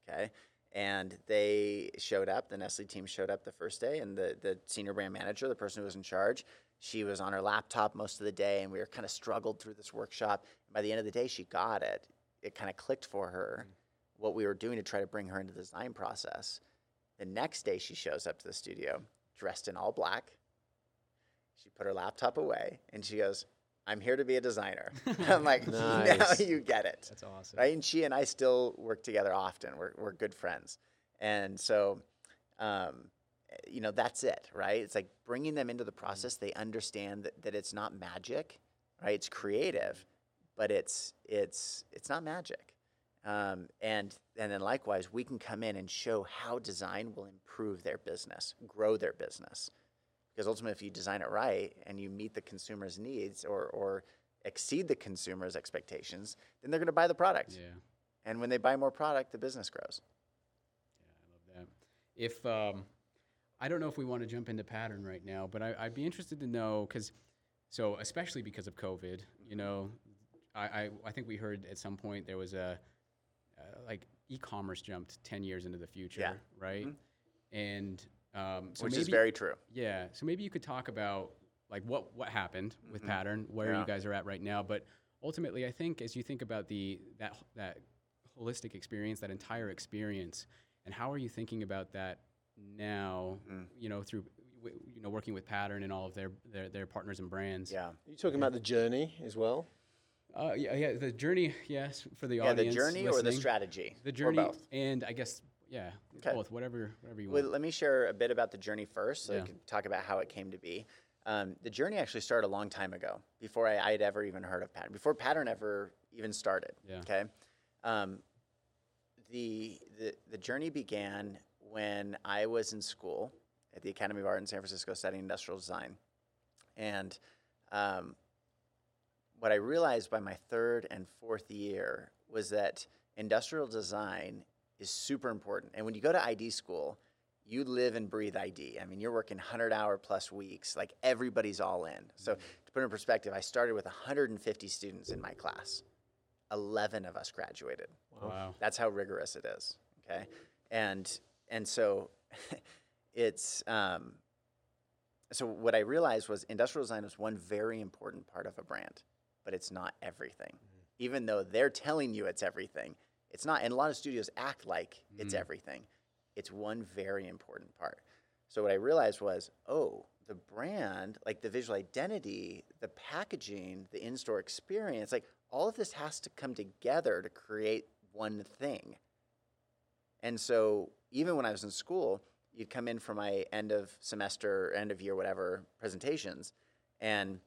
okay? And they showed up the nestle team showed up the first day and the, the senior brand manager the person who was in charge she was on her laptop most of the day and we were kind of struggled through this workshop. And by the end of the day she got it. It kind of clicked for her mm-hmm. what we were doing to try to bring her into the design process. The next day she shows up to the studio dressed in all black. She put her laptop away and she goes I'm here to be a designer. *laughs* I'm like, *laughs* Nice. now you get it. That's awesome. Right? And she and I still work together often. We're, we're good friends. And so, um, you know, that's it, right? It's like bringing them into the process. They understand that, that it's not magic, right? It's creative, but it's, it's, it's not magic. Um, and, and then likewise, we can come in and show how design will improve their business, grow their business. Because ultimately, if you design it right and you meet the consumer's needs or, or exceed the consumer's expectations, then they're going to buy the product. Yeah. And when they buy more product, the business grows. Yeah, I love that. If um, I don't know if we want to jump into pattern right now, but I, I'd be interested to know because, so especially because of COVID, you know, I, I, I think we heard at some point there was a uh, like e-commerce jumped ten years into the future, Yeah. right? And um, so which maybe, is very true. yeah. So maybe you could talk about like what what happened with pattern, where Mm-hmm. Yeah. you guys are at right now, but ultimately, I think as you think about the that that holistic experience, that entire experience, and how are you thinking about that now? Mm. You know, through w- you know working with pattern and all of their their, their partners and brands. Yeah. Are you talking about the journey as well? Uh, yeah, yeah. The journey, yes, for the audience. Yeah, the audience. journey or the strategy? The Or journey, both? and I guess yeah, Okay. both. Whatever, whatever you Well, want. let me share a bit about the journey first, so Yeah. I can talk about how it came to be. Um, the journey actually started a long time ago, before I, I had ever even heard of pattern, before pattern ever even started. Yeah. Okay. Um, the, the the journey began when I was in school at the Academy of Art in San Francisco studying industrial design, and um, what I realized by my third and fourth year was that industrial design is super important. And when you go to ID school, you live and breathe ID. I mean, you're working 100 hour plus weeks, like everybody's all in. So, to put it in perspective, I started with 150 students in my class. 11 of us graduated. wow. That's how rigorous it is. Okay, and and so *laughs* it's um, so what I realized was industrial design is one very important part of a brand, but it's not everything. Even though they're telling you it's everything, it's not. And a lot of studios act like it's mm. everything. It's one very important part. So what I realized was, oh, the brand, like the visual identity, the packaging, the in-store experience, like all of this has to come together to create one thing. And so even when I was in school, you'd come in for my end of semester, end of year, whatever presentations, and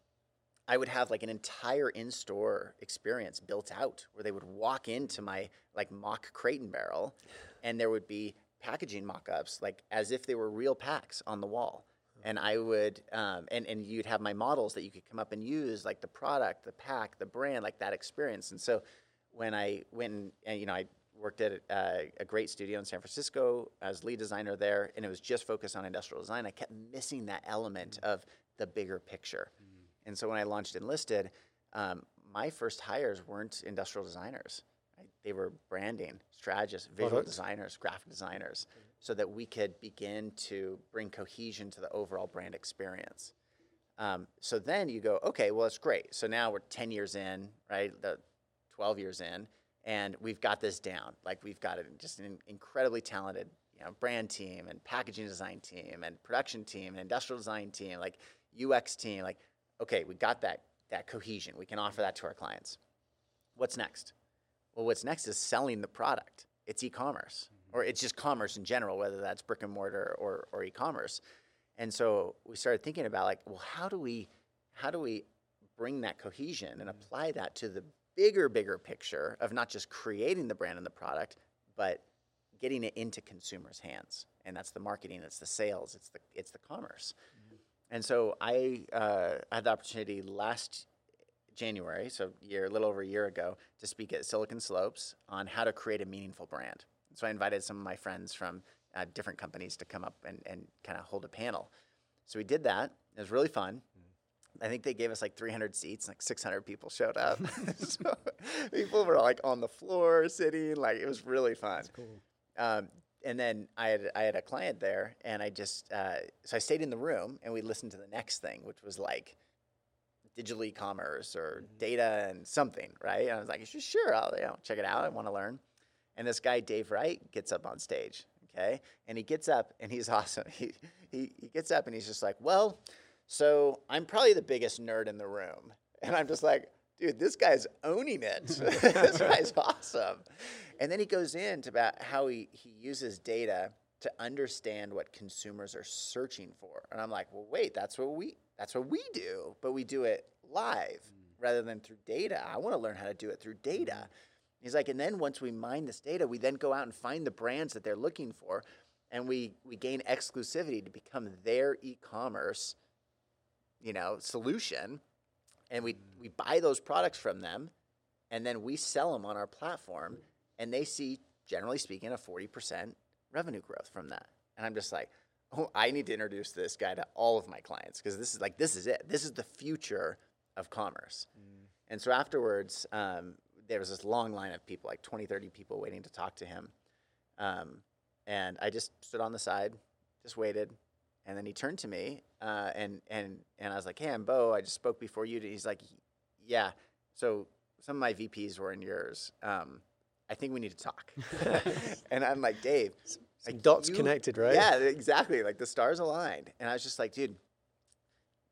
I would have like an entire in-store experience built out where they would walk into my like mock crate and barrel, *sighs* and there would be packaging mock-ups like as if they were real packs on the wall. And I would, um, and and you'd have my models that you could come up and use, like the product, the pack, the brand, like that experience. And so, when I went and, you know I worked at a, a great studio in San Francisco as lead designer there, and it was just focused on industrial design. I kept missing that element hmm. of the bigger picture. Hmm. And so when I launched Enlisted, um, my first hires weren't industrial designers. Right? They were branding strategists, visual Product. designers, graphic designers, so that we could begin to bring cohesion to the overall brand experience. Um, so then you go, okay, well, it's great. So now we're 10 years in, right? The 12 years in, and we've got this down. Like we've got it just an incredibly talented, you know, brand team and packaging design team and production team and industrial design team, like UX team. Like, okay, we got that that cohesion. We can offer that to our clients. What's next? Well, what's next is selling the product. It's e-commerce, or it's just commerce in general, whether that's brick and mortar or, or e-commerce. And so we started thinking about like, well, how do we, how do we bring that cohesion and apply that to the bigger, bigger picture of not just creating the brand and the product, but getting it into consumers' hands. And that's the marketing, it's the sales, it's the it's the commerce. And so I uh, had the opportunity last January, so a year, a little over a year ago, to speak at Silicon Slopes on how to create a meaningful brand. So I invited some of my friends from uh, different companies to come up and, and kind of hold a panel. So we did that. It was really fun. I think they gave us like 300 seats, like 600 people showed up. *laughs* *laughs* so people were like on the floor sitting, like it was really fun. That's Cool. Um, and then I had I had a client there, and I just uh, so I stayed in the room, and we listened to the next thing, which was like digital e-commerce or data and something, right? And I was like, sure, I'll you know, check it out. I want to learn. And this guy Dave Wright gets up on stage, okay, and he gets up and he's *laughs* awesome. He he, he gets up and he's just like, well, so I'm probably the biggest nerd in the room. And I'm just like, dude, this guy's owning it. *laughs* this guy's *laughs* awesome. And then he goes into about how he, he uses data to understand what consumers are searching for. And I'm like, well, wait, that's what we that's what we do, but we do it live mm. rather than through data. I want to learn how to do it through data. Mm. He's like, and then once we mine this data, we then go out and find the brands that they're looking for, and we we gain exclusivity to become their e-commerce, you know, solution, and we mm. we buy those products from them, and then we sell them on our platform, and they see, generally speaking, a forty percent revenue growth from that. And I'm just like, oh, I need to introduce this guy to all of my clients because this is like this is it. This is the future of commerce. And so afterwards, um, there was this long line of people, like 20, 30 people waiting to talk to him. Um, and I just stood on the side, just waited. And then he turned to me uh, and, and, and I was like, hey, I'm Beau. I just spoke before you. He's like, yeah. So some of my VPs were in yours. Um, I think we need to talk. *laughs* *laughs* and I'm like, Dave, like dots connected, right? Yeah, exactly. Like the stars aligned. And I was just like, dude,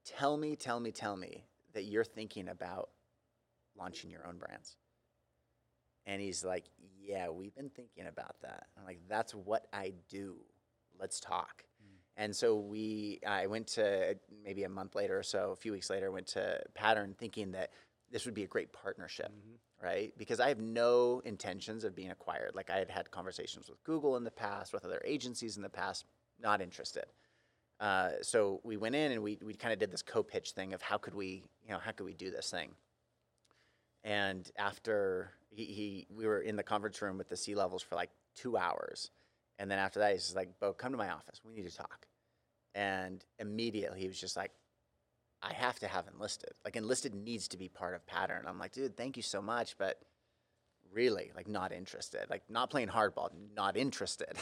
tell me, tell me, tell me that you're thinking about launching your own brands. And he's like, Yeah, we've been thinking about that. I'm like, That's what I do. Let's talk. Mm. And so we, I went to maybe a month later or so, a few weeks later, went to Pattern thinking that this would be a great partnership, right? Because I have no intentions of being acquired. Like I had had conversations with Google in the past, with other agencies in the past, not interested. Uh, so we went in and we, we kind of did this co-pitch thing of how could we, you know, how could we do this thing? And after he, he we were in the conference room with the C levels for like two hours. And then after that, he's just like, Beau, come to my office. We need to talk. And immediately he was just like, I have to have enlisted. Like enlisted needs to be part of pattern. I'm like, dude, thank you so much, but really, like not interested. Like not playing hardball, not interested.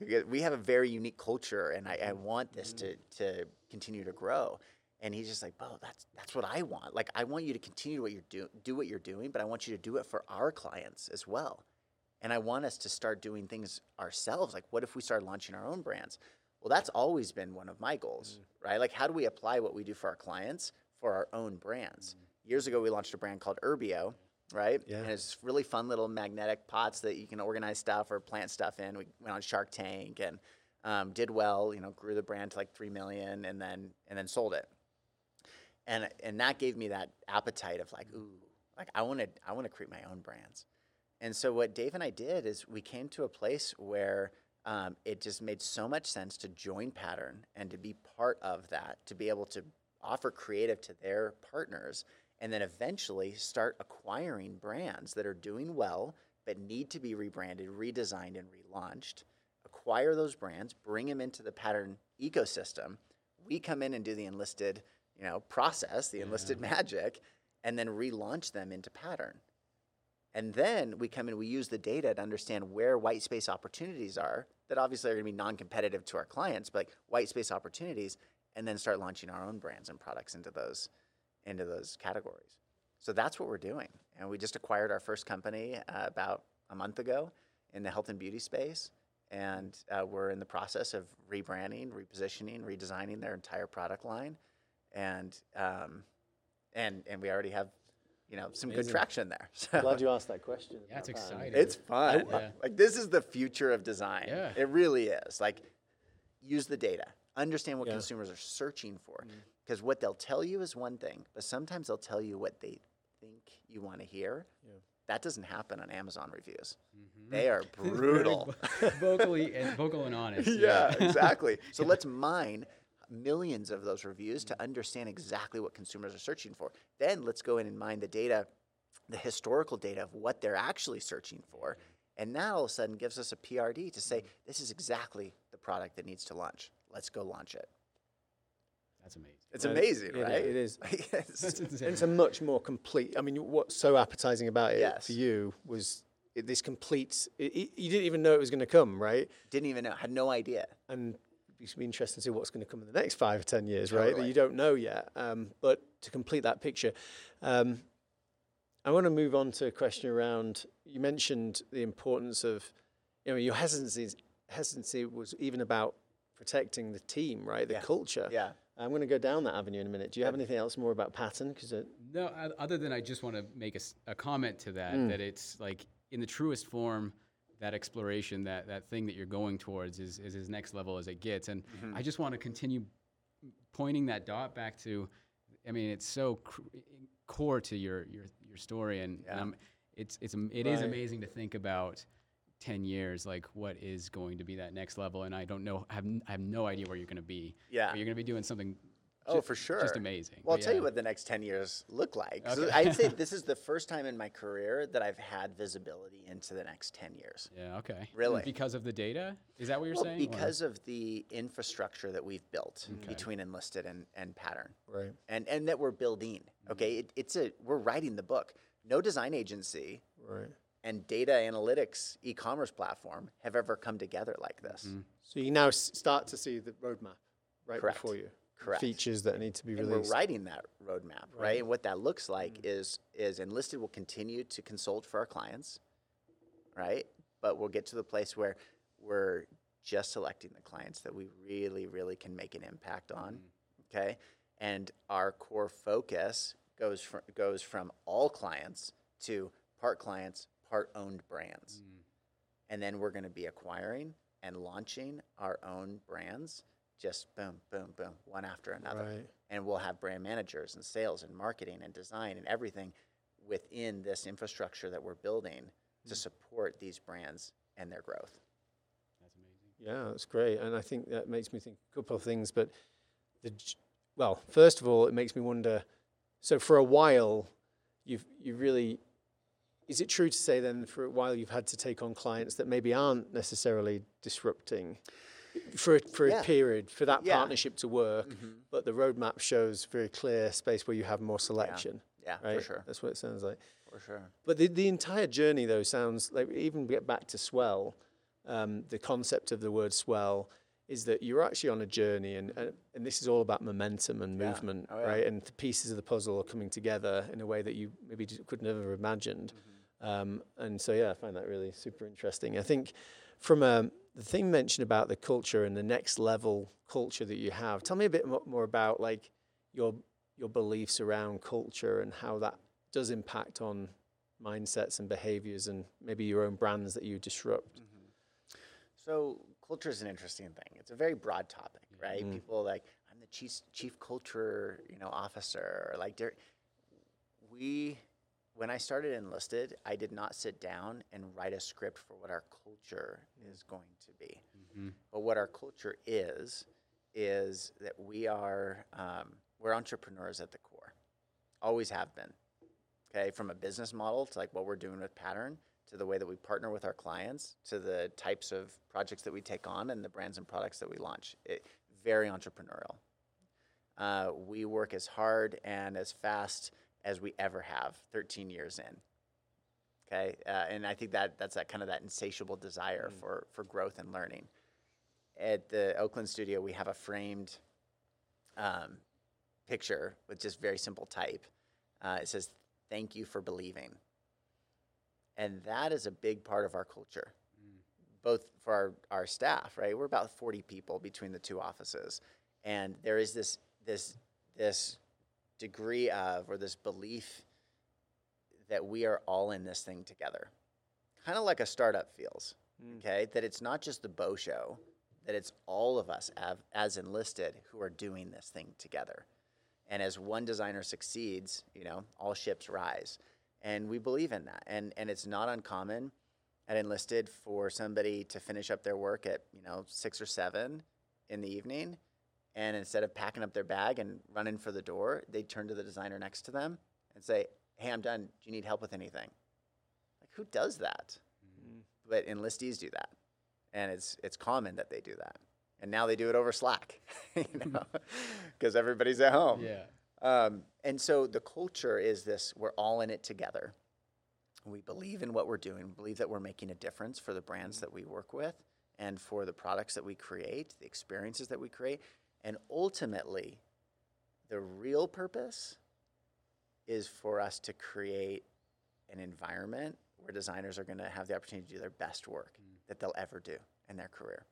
*laughs* We have a very unique culture and I, I want this to mm-hmm. to continue to grow. And he's just like, Beau, that's that's what I want. Like I want you to continue what you're do do what you're doing, but I want you to do it for our clients as well. And I want us to start doing things ourselves. Like, what if we start launching our own brands? Well, that's always been one of my goals, right? Like, how do we apply what we do for our clients for our own brands? Years ago, we launched a brand called Urbio, right? Yeah. And it's really fun little magnetic pots that you can organize stuff or plant stuff in. We went on Shark Tank and um, did well. You know, grew the brand to like three million, and then and then sold it. And and that gave me that appetite of like, ooh, like I want to I want to create my own brands. And so what Dave and I did is we came to a place where um, it just made so much sense to join Pattern and to be part of that, to be able to offer creative to their partners, and then eventually start acquiring brands that are doing well but need to be rebranded, redesigned, and relaunched. Acquire those brands, bring them into the Pattern ecosystem. We come in and do the enlisted, you know, process, the enlisted magic, and then relaunch them into Pattern. And then we come in, we use the data to understand where white space opportunities are that obviously are going to be non competitive to our clients, but like white space opportunities, and then start launching our own brands and products into those, into those categories. So that's what we're doing. And we just acquired our first company uh, about a month ago in the health and beauty space. And uh, we're in the process of rebranding, repositioning, redesigning their entire product line. And, um, and, and we already have, you know, some good traction there. *laughs* So Glad you asked that question. Yeah, it's exciting. it's fun. Yeah. Like this is the future of design. Yeah. It really is. Like use the data. Understand what Yeah. consumers are searching for. Because what they'll tell you is one thing, but sometimes they'll tell you what they think you want to hear. Yeah. That doesn't happen on Amazon reviews. Mhm. They are *laughs* brutal. vocally and vocal and honest. *laughs* yeah, exactly. So let's mine millions of those reviews to mm. understand exactly what consumers are searching for. Then let's go in and mine the data, the historical data of what they're actually searching for. Mm. And that all of a sudden gives us a PRD to say, mm. this is exactly the product that needs to launch. Let's go launch it. That's amazing. It's amazing, it- right? *laughs* it is. It's- *laughs* That's it's a much more complete. I mean, what's so appetizing about it Yes. for you was it, this complete. It, it- you didn't even know it was going to come, right? didn't even know, had no idea. And it's be interesting to see what's going to come in the next five or ten years, right? That you don't know yet. Um, but to complete that picture, um, I want to move on to a question around. You mentioned the importance of, you know, your hesitancy. Hesitancy was even about protecting the team, right? The Yeah. culture. Yeah. I'm going to go down that avenue in a minute. Do you have anything else more about pattern? Because No, other than I just want to make a comment to that, Mm. that it's like in the truest form, that exploration, that, that thing that you're going towards is, is as next level as it gets. And Mm-hmm. I just want to continue pointing that dot back to, I mean, it's so cr- core to your, your, your story. And, I'm, it's, it's, it is Right. amazing to think about 10 years, like what is going to be that next level. And I don't know, I have, I have no idea where you're going to be. Yeah. But you're going to be doing something Oh, ju- for sure. just amazing. Well, I'll But tell you what the next 10 years look like. Okay. I'd say *laughs* this is the first time in my career that I've had visibility into the next 10 years. Yeah. Okay. Really? Because of the data? Is that what you're Well, saying? or- because of the infrastructure that we've built between enlisted and, and pattern. Right. And, and that we're building. Okay. It, it's a, we're writing the book. No design agency Right. and data analytics e commerce platform have ever come together like this. Mm-hmm. So you now s- start to see the roadmap right Correct. before you. Correct. Features that need to be and released. we're writing that roadmap, right? And what that looks like mm-hmm. is is enlisted will continue to consult for our clients, right? But we'll get to the place where we're just selecting the clients that we really, really can make an impact on, mm-hmm. okay? And our core focus goes from goes from all clients to part clients, part owned brands, mm-hmm. and then we're going to be acquiring and launching our own brands just boom boom boom one after another Right. and we'll have brand managers and sales and marketing and design and everything within this infrastructure that we're building to mm. support these brands and their growth That's amazing. Yeah, that's great. And I think that makes me think a couple of things. But the well, first of all, it makes me wonder. So for a while, you've you really is it true to say then for a while you've had to take on clients that maybe aren't necessarily disrupting for a, for Yeah. a period for that Yeah. partnership to work, but the roadmap shows very clear space where you have more selection. Yeah, for right? sure. That's what it sounds like. for sure But the, the entire journey, though, sounds like even get back to swell. Um, the concept of the word swell is that you're actually on a journey, and and, and this is all about momentum and Yeah. movement, Oh, yeah. right? And the pieces of the puzzle are coming together in a way that you maybe just could never have imagined. Mm-hmm. Um, and so, yeah, I find that really super interesting. I think from um, the thing mentioned about the culture and the next level culture that you have, tell me a bit more about like your your beliefs around culture and how that does impact on mindsets and behaviors and maybe your own brands that you disrupt. Mm-hmm. So culture is an interesting thing. It's a very broad topic, right? Mm-hmm. People like I'm the chief chief culture, you know, officer. Or like we, when I started enlisted, I did not sit down and write a script for what our culture is going to be. But what our culture is, is that we are um, we're entrepreneurs at the core, always have been. Okay, from a business model to like what we're doing with Pattern, to the way that we partner with our clients, to the types of projects that we take on, and the brands and products that we launch. It, very entrepreneurial. Uh, we work as hard and as fast as we ever have, 13 years in. Okay, uh, and I think that that's that kind of that insatiable desire for for growth and learning. At the Oakland studio, we have a framed um, picture with just very simple type. Uh, it says, "Thank you for believing," and that is a big part of our culture, both for our, our staff. Right, we're about forty people between the two offices, and there is this this this degree of or this belief that we are all in this thing together, kind of like a startup feels. Hmm. Okay, that it's not just the Beau Show, that it's all of us av- as enlisted who are doing this thing together. And as one designer succeeds, you know, all ships rise. And we believe in that. And and it's not uncommon at enlisted for somebody to finish up their work at, you know, six or seven in the evening. And instead of packing up their bag and running for the door, they turn to the designer next to them and say, Hey, I'm done. Do you need help with anything? Like who does that? But enlistees do that. And it's it's common that they do that. And now they do it over Slack, *laughs* you *laughs* know, because everybody's at home. Yeah. Um, and so the culture is this we're all in it together. We believe in what we're doing, we believe that we're making a difference for the brands that we work with and for the products that we create, the experiences that we create. And ultimately, the real purpose is for us to create an environment where designers are going to have the opportunity to do their best work mm. that they'll ever do in their career.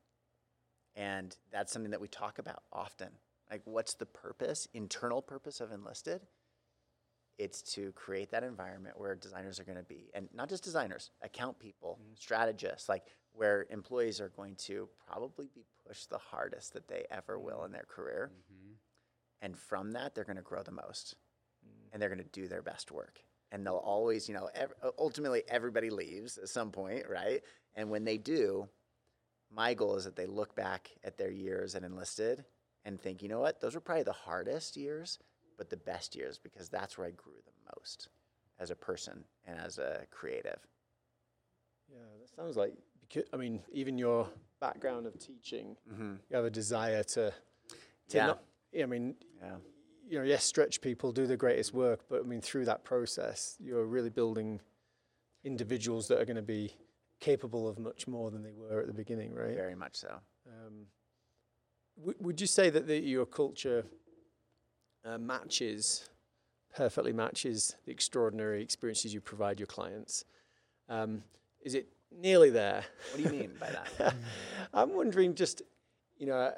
And that's something that we talk about often Like, what's the purpose, internal purpose of Enlisted? It's to create that environment where designers are going to be, and not just designers, account people, mm. strategists, like where employees are going to probably be pushed the hardest that they ever mm-hmm. will in their career. Mm-hmm. And from that, they're going to grow the most mm. and they're going to do their best work. And they'll always, you know, ev- uh, ultimately everybody leaves at some point, right? And when they do, my goal is that they look back at their years at Enlisted and think, you know what, those were probably the hardest years, but the best years because that's where I grew the most as a person and as a creative. Yeah, that sounds like. I mean, even your background of teaching, you have a desire to. to Yeah. Not, I mean, Yeah. you know, yes, stretch people do the greatest work, but I mean, through that process, you're really building individuals that are going to be capable of much more than they were at the beginning, right? Very much so. Um, w- would you say that the, your culture uh, matches, perfectly matches the extraordinary experiences you provide your clients? Um, is it nearly there? What do you mean by that? *laughs* I'm wondering just, you know,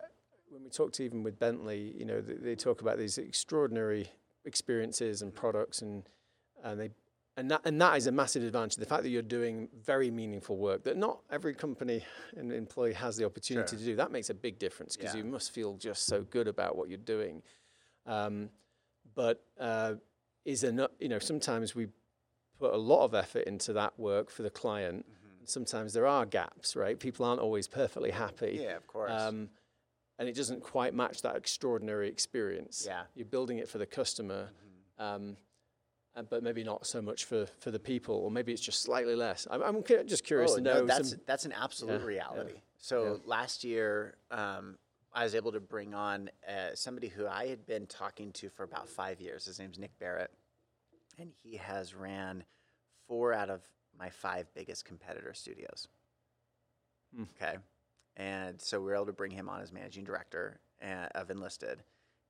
when we talked even with Bentley, you know, they, they talk about these extraordinary experiences and products and and they and that and that is a massive advantage. The fact that you're doing very meaningful work that not every company and employee has the opportunity Sure. to do. That makes a big difference because Yeah. you must feel just so good about what you're doing. Um, but uh, is enough, you know, sometimes we put a lot of effort into that work for the client. Mm-hmm. Sometimes there are gaps, right? People aren't always perfectly happy. yeah, of course. Um, and it doesn't quite match that extraordinary experience. Yeah. Mm-hmm. You're building it for the customer, um, uh, but maybe not so much for, for the people, or maybe it's just slightly less. I'm, I'm just curious Oh, to no, know. that's some, that's an absolute yeah, reality. So last year, um, I was able to bring on uh, somebody who I had been talking to for about five years. His name's Nick Barrett, and he has ran four out of my five biggest competitor studios. Hmm. Okay, and so we were able to bring him on as managing director uh, of Enlisted.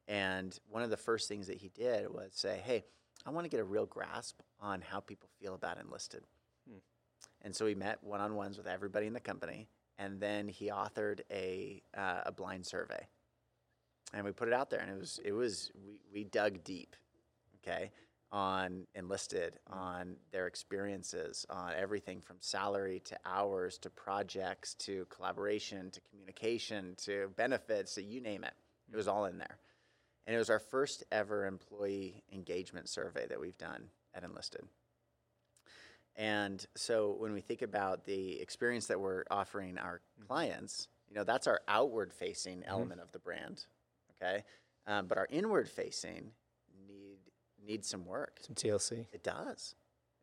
And one of the first things that he did was say, "Hey, I want to get a real grasp on how people feel about Enlisted." And so we met one on ones with everybody in the company, and then he authored a uh, a blind survey, and we put it out there, and it was it was we we dug deep, okay, on enlisted, mm-hmm. on their experiences, on everything from salary to hours to projects to collaboration to communication to benefits to you name it, it was mm-hmm. all in there, and it was our first ever employee engagement survey that we've done at enlisted. And so when we think about the experience that we're offering our mm-hmm. clients, you know, that's our outward facing element of the brand. Okay. Um, but our inward facing needs some work. some TLC It does.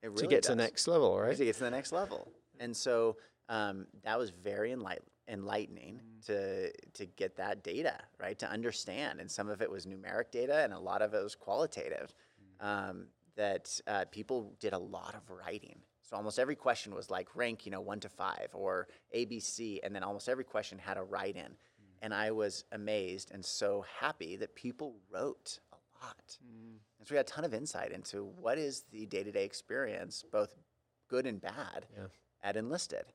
It really to get to the next level, right? To get to the next level. And so um, that was very enlight- enlightening to to get that data, right? To understand. And some of it was numeric data and a lot of it was qualitative. Um, that uh, people did a lot of writing. So almost every question was like rank, you know, one to five or ABC, and then almost every question had a write in. And I was amazed and so happy that people wrote lot. And so we had a ton of insight into what is the day to day experience, both good and bad, Yeah. at Enlisted.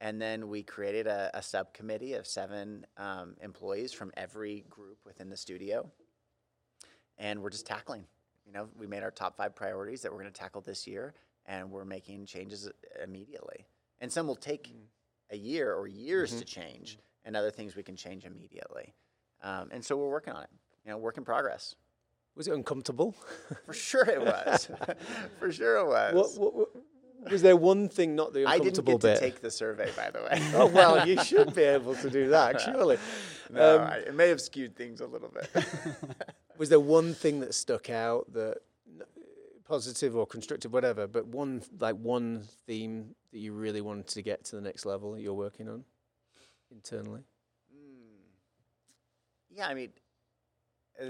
And then we created a, a subcommittee of seven um, employees from every group within the studio. And we're just tackling. You know, we made our top five priorities that we're going to tackle this year, and we're making changes immediately. And some will take a year or years to change, and other things we can change immediately. Um, and so we're working on it. You know, work in progress. Was it uncomfortable? *laughs* For sure it was. *laughs* For sure it was. what, what, what, was there one thing not the uncomfortable bit? I didn't get to take the survey, by the way. oh well, you *laughs* should be able to do that, surely. no, Um, I, it may have skewed things a little bit. Was there one thing that stuck out that positive or constructive, whatever, but one like one theme that you really wanted to get to the next level that you're working on internally? yeah, I mean, uh,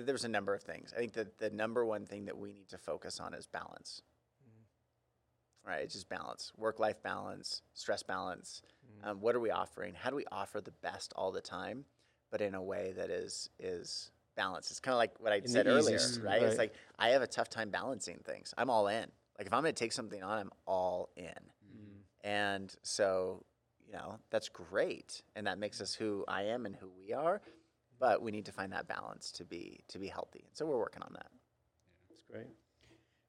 there's a number of things. I think that the number one thing that we need to focus on is balance. Mm-hmm. Right, it's just balance, work-life balance, stress balance. Mm-hmm. Um, what are we offering? How do we offer the best all the time, but in a way that is is balanced? It's kind of like what I the said earlier, easiest, right? It's like I have a tough time balancing things. I'm all in. Like if I'm going to take something on, I'm all in. Mm-hmm. And so, you know, that's great, and that makes us who I am and who we are. But we need to find that balance to be to be healthy. So we're working on that. That's great.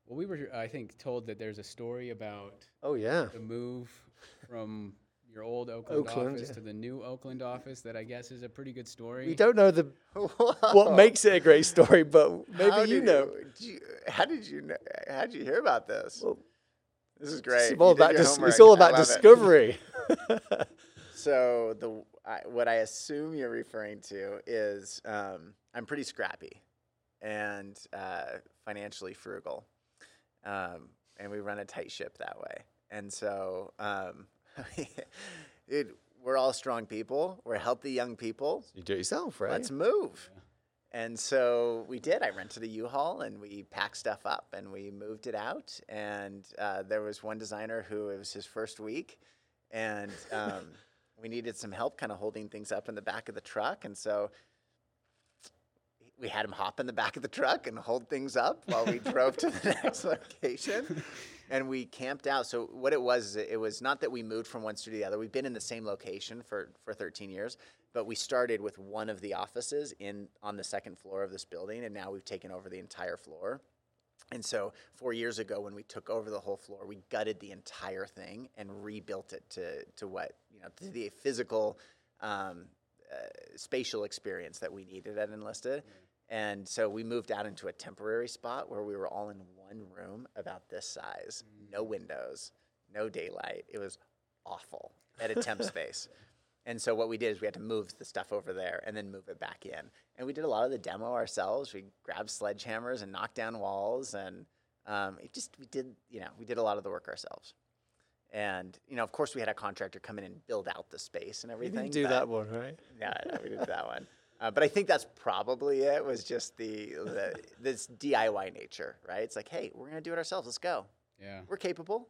Well, we were, I think, told that there's a story about Oh yeah. the move from your old Oakland, Oakland, office yeah. to the new Oakland office that I guess is a pretty good story. We don't know the *laughs* what makes it a great story, but maybe you know. you- how did you know? How did you hear about this? Well, this is great. It's all You about dis- it's all about discovery. *laughs* So the I, what I assume you're referring to is um, I'm pretty scrappy and uh, financially frugal, um, and we run a tight ship that way. And so um, *laughs* it, we're all strong people. We're healthy young people. you do it yourself, right? Let's move. And so we did. I rented a U-Haul and we packed stuff up and we moved it out. And uh, there was one designer who it was his first week, and um, we needed some help kind of holding things up in the back of the truck. And so we had him hop in the back of the truck and hold things up while we drove to the *laughs* next location. And we camped out. So what it was, is it was not that we moved from one studio to the other. We've been in the same location for, for 13 years, but we started with one of the offices in on the second floor of this building, and now we've taken over the entire floor. And so four years ago, when we took over the whole floor, we gutted the entire thing and rebuilt it to to what you know to the physical, um, uh, spatial experience that we needed at Enlisted. And so we moved out into a temporary spot where we were all in one room about this size, no windows, no daylight. It was awful at a temp *laughs* space. And so what we did is we had to move the stuff over there and then move it back in. And we did a lot of the demo ourselves. We grabbed sledgehammers and knocked down walls, and um, it just we did you know we did a lot of the work ourselves. And you know, of course, we had a contractor come in and build out the space and We everything. didn't do but- that one, right? Yeah, no, we didn't that one. Uh, but I think that's probably it. Was just the, the this DIY nature, right? It's like, hey, we're gonna do it ourselves. Let's go. Yeah. We're capable.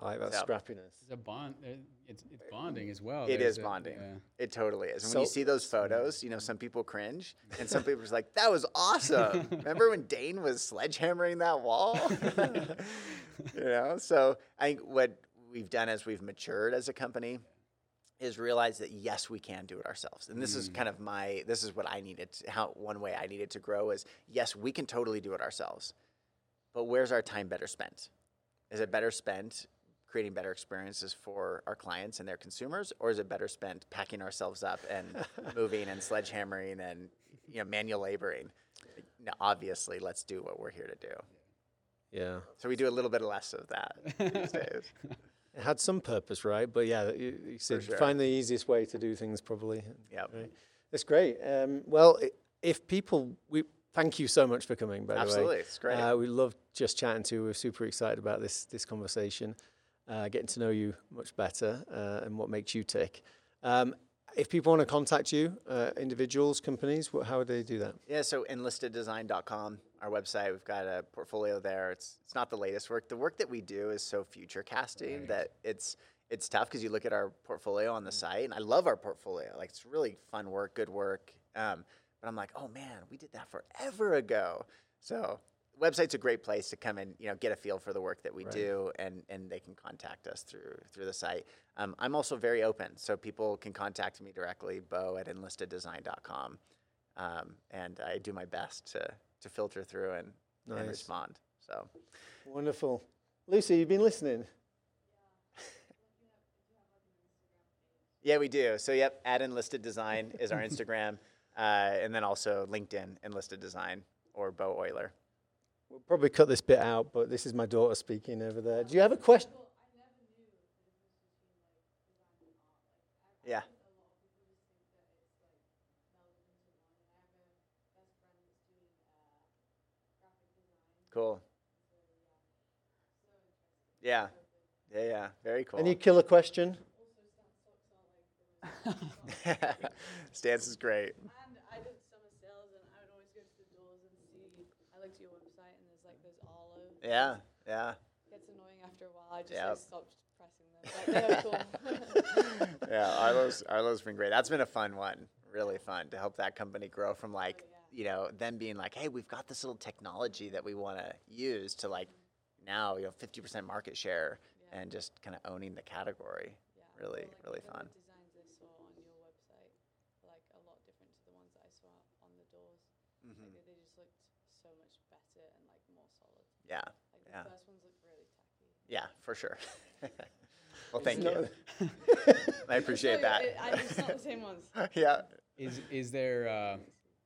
I like that So- scrappiness. It's a bond. uh, It's, it's bonding as well. It There's is a- bonding. yeah. It totally is. And when you see those photos, you know, some people cringe, and some people are like, "That was awesome." *laughs* Remember when Dane was sledgehammering that wall? *laughs* you know. So I think what we've done as we've matured as a company is realize that yes, we can do it ourselves. And this is kind of my this is what I needed. To, how one way I needed to grow is yes, we can totally do it ourselves. But where's our time better spent? Is it better spent creating better experiences for our clients and their consumers, or is it better spent packing ourselves up and *laughs* moving and sledgehammering and you know manual laboring? Now, obviously, let's do what we're here to do. Yeah. So we do a little bit less of that these days. It had some purpose, right? But yeah, you, you said sure. find the easiest way to do things probably. Yeah. Right. That's great. Um, well, if people, we thank you so much for coming. By Absolutely, the way, Absolutely, it's great. Uh, we love just chatting to you. We're super excited about this this conversation, uh, getting to know you much better uh, and what makes you tick. Um, if people want to contact you, uh, individuals, companies, what, how would they do that? Yeah, so enlisteddesign.com, our website, we've got a portfolio there. It's it's not the latest work. The work that we do is so future casting that it's it's tough because you look at our portfolio on the site, and I love our portfolio. Like it's really fun work, good work. Um, but I'm like, oh man, we did that forever ago. So website's a great place to come and you know get a feel for the work that we Right. do, and and they can contact us through through the site. Um, I'm also very open, so people can contact me directly, Beau at enlisteddesign.com um, and I do my best to to filter through and, and respond. So Wonderful. Lucy, you've been listening. yeah, we do. So yep, at enlisted design is our Instagram, *laughs* uh, and then also LinkedIn enlisted design or Beau Oyler. We'll probably cut this bit out, but this is my daughter speaking over there. Do you have a question? Yeah. Cool. Yeah. Yeah, yeah. Very cool. Any killer question? *laughs* *laughs* Stance is great. And I did summer sales, and I would always go to the doors and see. I looked at your website, and there's like Yeah, yeah. Gets annoying after a while. I just Yep. like, stopped pressing them. Like, cool. *laughs* yeah, Arlo's Arlo's been great. That's been a fun one. Really fun to help that company grow from like, oh, you know, them being like, hey, we've got this little technology that we want to use to like now, you know, 50% market share Yeah. and just kind of owning the category. Yeah, Really, like, really fun. designs I saw on your website, like a lot Yeah. Like the Yeah. first ones look really tacky. Yeah, for sure. *laughs* well, thank you. *laughs* I appreciate *laughs* No, that. it- I, it's not the same ones. yeah. Is is there uh,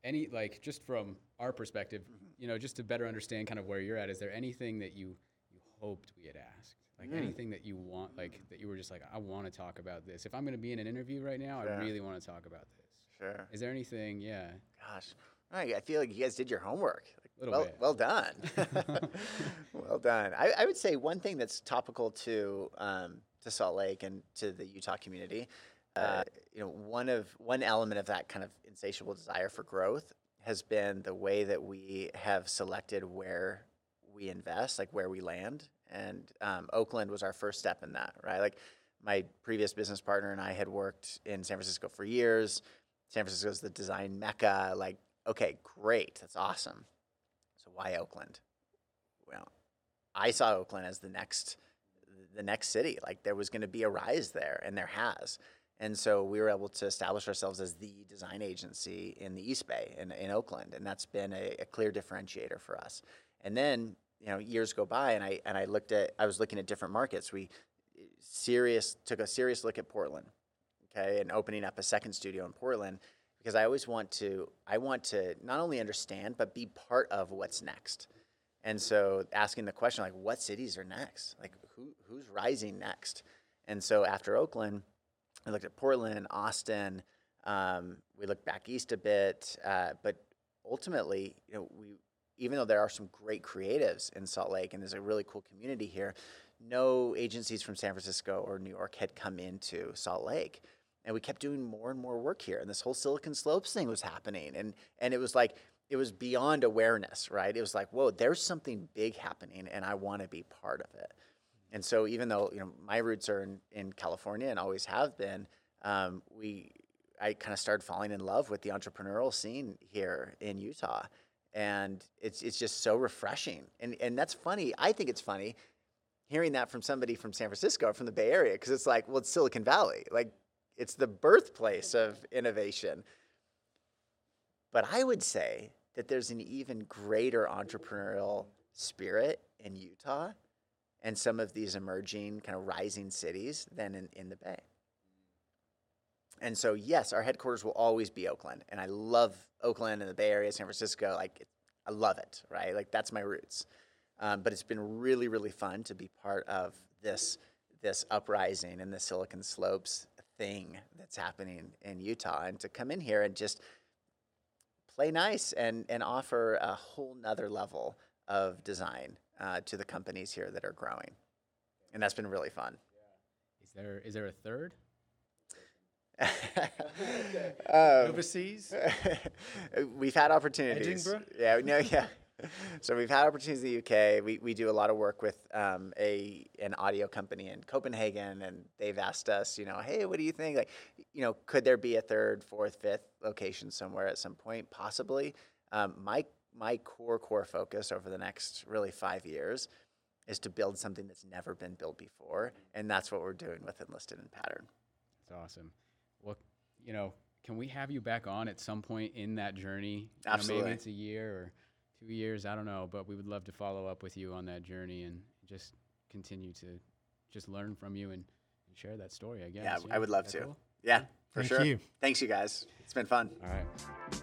any like just from our perspective, Mm-hmm. you know, just to better understand kind of where you're at? Is there anything that you you hoped we had asked? Like Mm. anything that you want, like that you were just like, I want to talk about this. If I'm going to be in an interview right now, I really want to talk about this. Sure. Is there anything? Yeah. Gosh. I I feel like you guys did your homework. Little well, bit. well done. *laughs* *laughs* well done. I, I would say one thing that's topical to um, to Salt Lake and to the Utah community, uh, you know, one of one element of that kind of insatiable desire for growth has been the way that we have selected where we invest, like where we land. And um, Oakland was our first step in that, right? Like my previous business partner and I had worked in San Francisco for years. San Francisco is the design mecca. Like, okay, great, that's awesome. So why Oakland? Well, I saw Oakland as the next, the next city. Like there was going to be a rise there, and there has. And so we were able to establish ourselves as the design agency in the East Bay in, in Oakland, and that's been a, a clear differentiator for us. And then you know years go by, and I and I looked at I was looking at different markets. We serious took a serious look at Portland, okay, and opening up a second studio in Portland because I always want to I want to not only understand but be part of what's next. And so asking the question like what cities are next? Like who who's rising next? And so after Oakland, I looked at Portland, Austin. Um, we looked back east a bit, uh, but ultimately, you know, we even though there are some great creatives in Salt Lake and there's a really cool community here, no agencies from San Francisco or New York had come into Salt Lake. And we kept doing more and more work here. And this whole Silicon Slopes thing was happening. And, and it was like, it was beyond awareness, right? It was like, whoa, there's something big happening and I want to be part of it. And so even though, you know, my roots are in, in California and always have been, um, we, I kind of started falling in love with the entrepreneurial scene here in Utah. And it's, it's just so refreshing. And, and that's funny. I think it's funny hearing that from somebody from San Francisco or from the Bay Area because it's like, well, it's Silicon Valley. Like, it's the birthplace of innovation. But I would say that there's an even greater entrepreneurial spirit in Utah and some of these emerging kind of rising cities than in, in the Bay. And so, yes, our headquarters will always be Oakland. And I love Oakland and the Bay Area, San Francisco. Like, I love it, right? Like, that's my roots. Um, but it's been really, really fun to be part of this this uprising in the Silicon Slopes thing that's happening in Utah, and to come in here and just play nice and and offer a whole nother level of design uh, to the companies here that are growing, and that's been really fun. Is there is there a third? *laughs* Um, Overseas? *laughs* we've had opportunities. Edinburgh? Yeah, no, yeah. *laughs* So we've had opportunities in the UK. We, we do a lot of work with um, a an audio company in Copenhagen, and they've asked us, you know, hey, what do you think? Like, you know, could there be a third, fourth, fifth location somewhere at some point? Possibly. Um, my my core core focus over the next really five years is to build something that's never been built before, and that's what we're doing with Enlisted and Pattern. That's awesome. Well, you know, can we have you back on at some point in that journey? You know, Absolutely. maybe it's a year or two years. I don't know, but we would love to follow up with you on that journey and just continue to just learn from you and, and share that story. I guess. Yeah, I would love to. cool? Yeah, for Thank sure. you. Thanks, you guys. It's been fun. All right.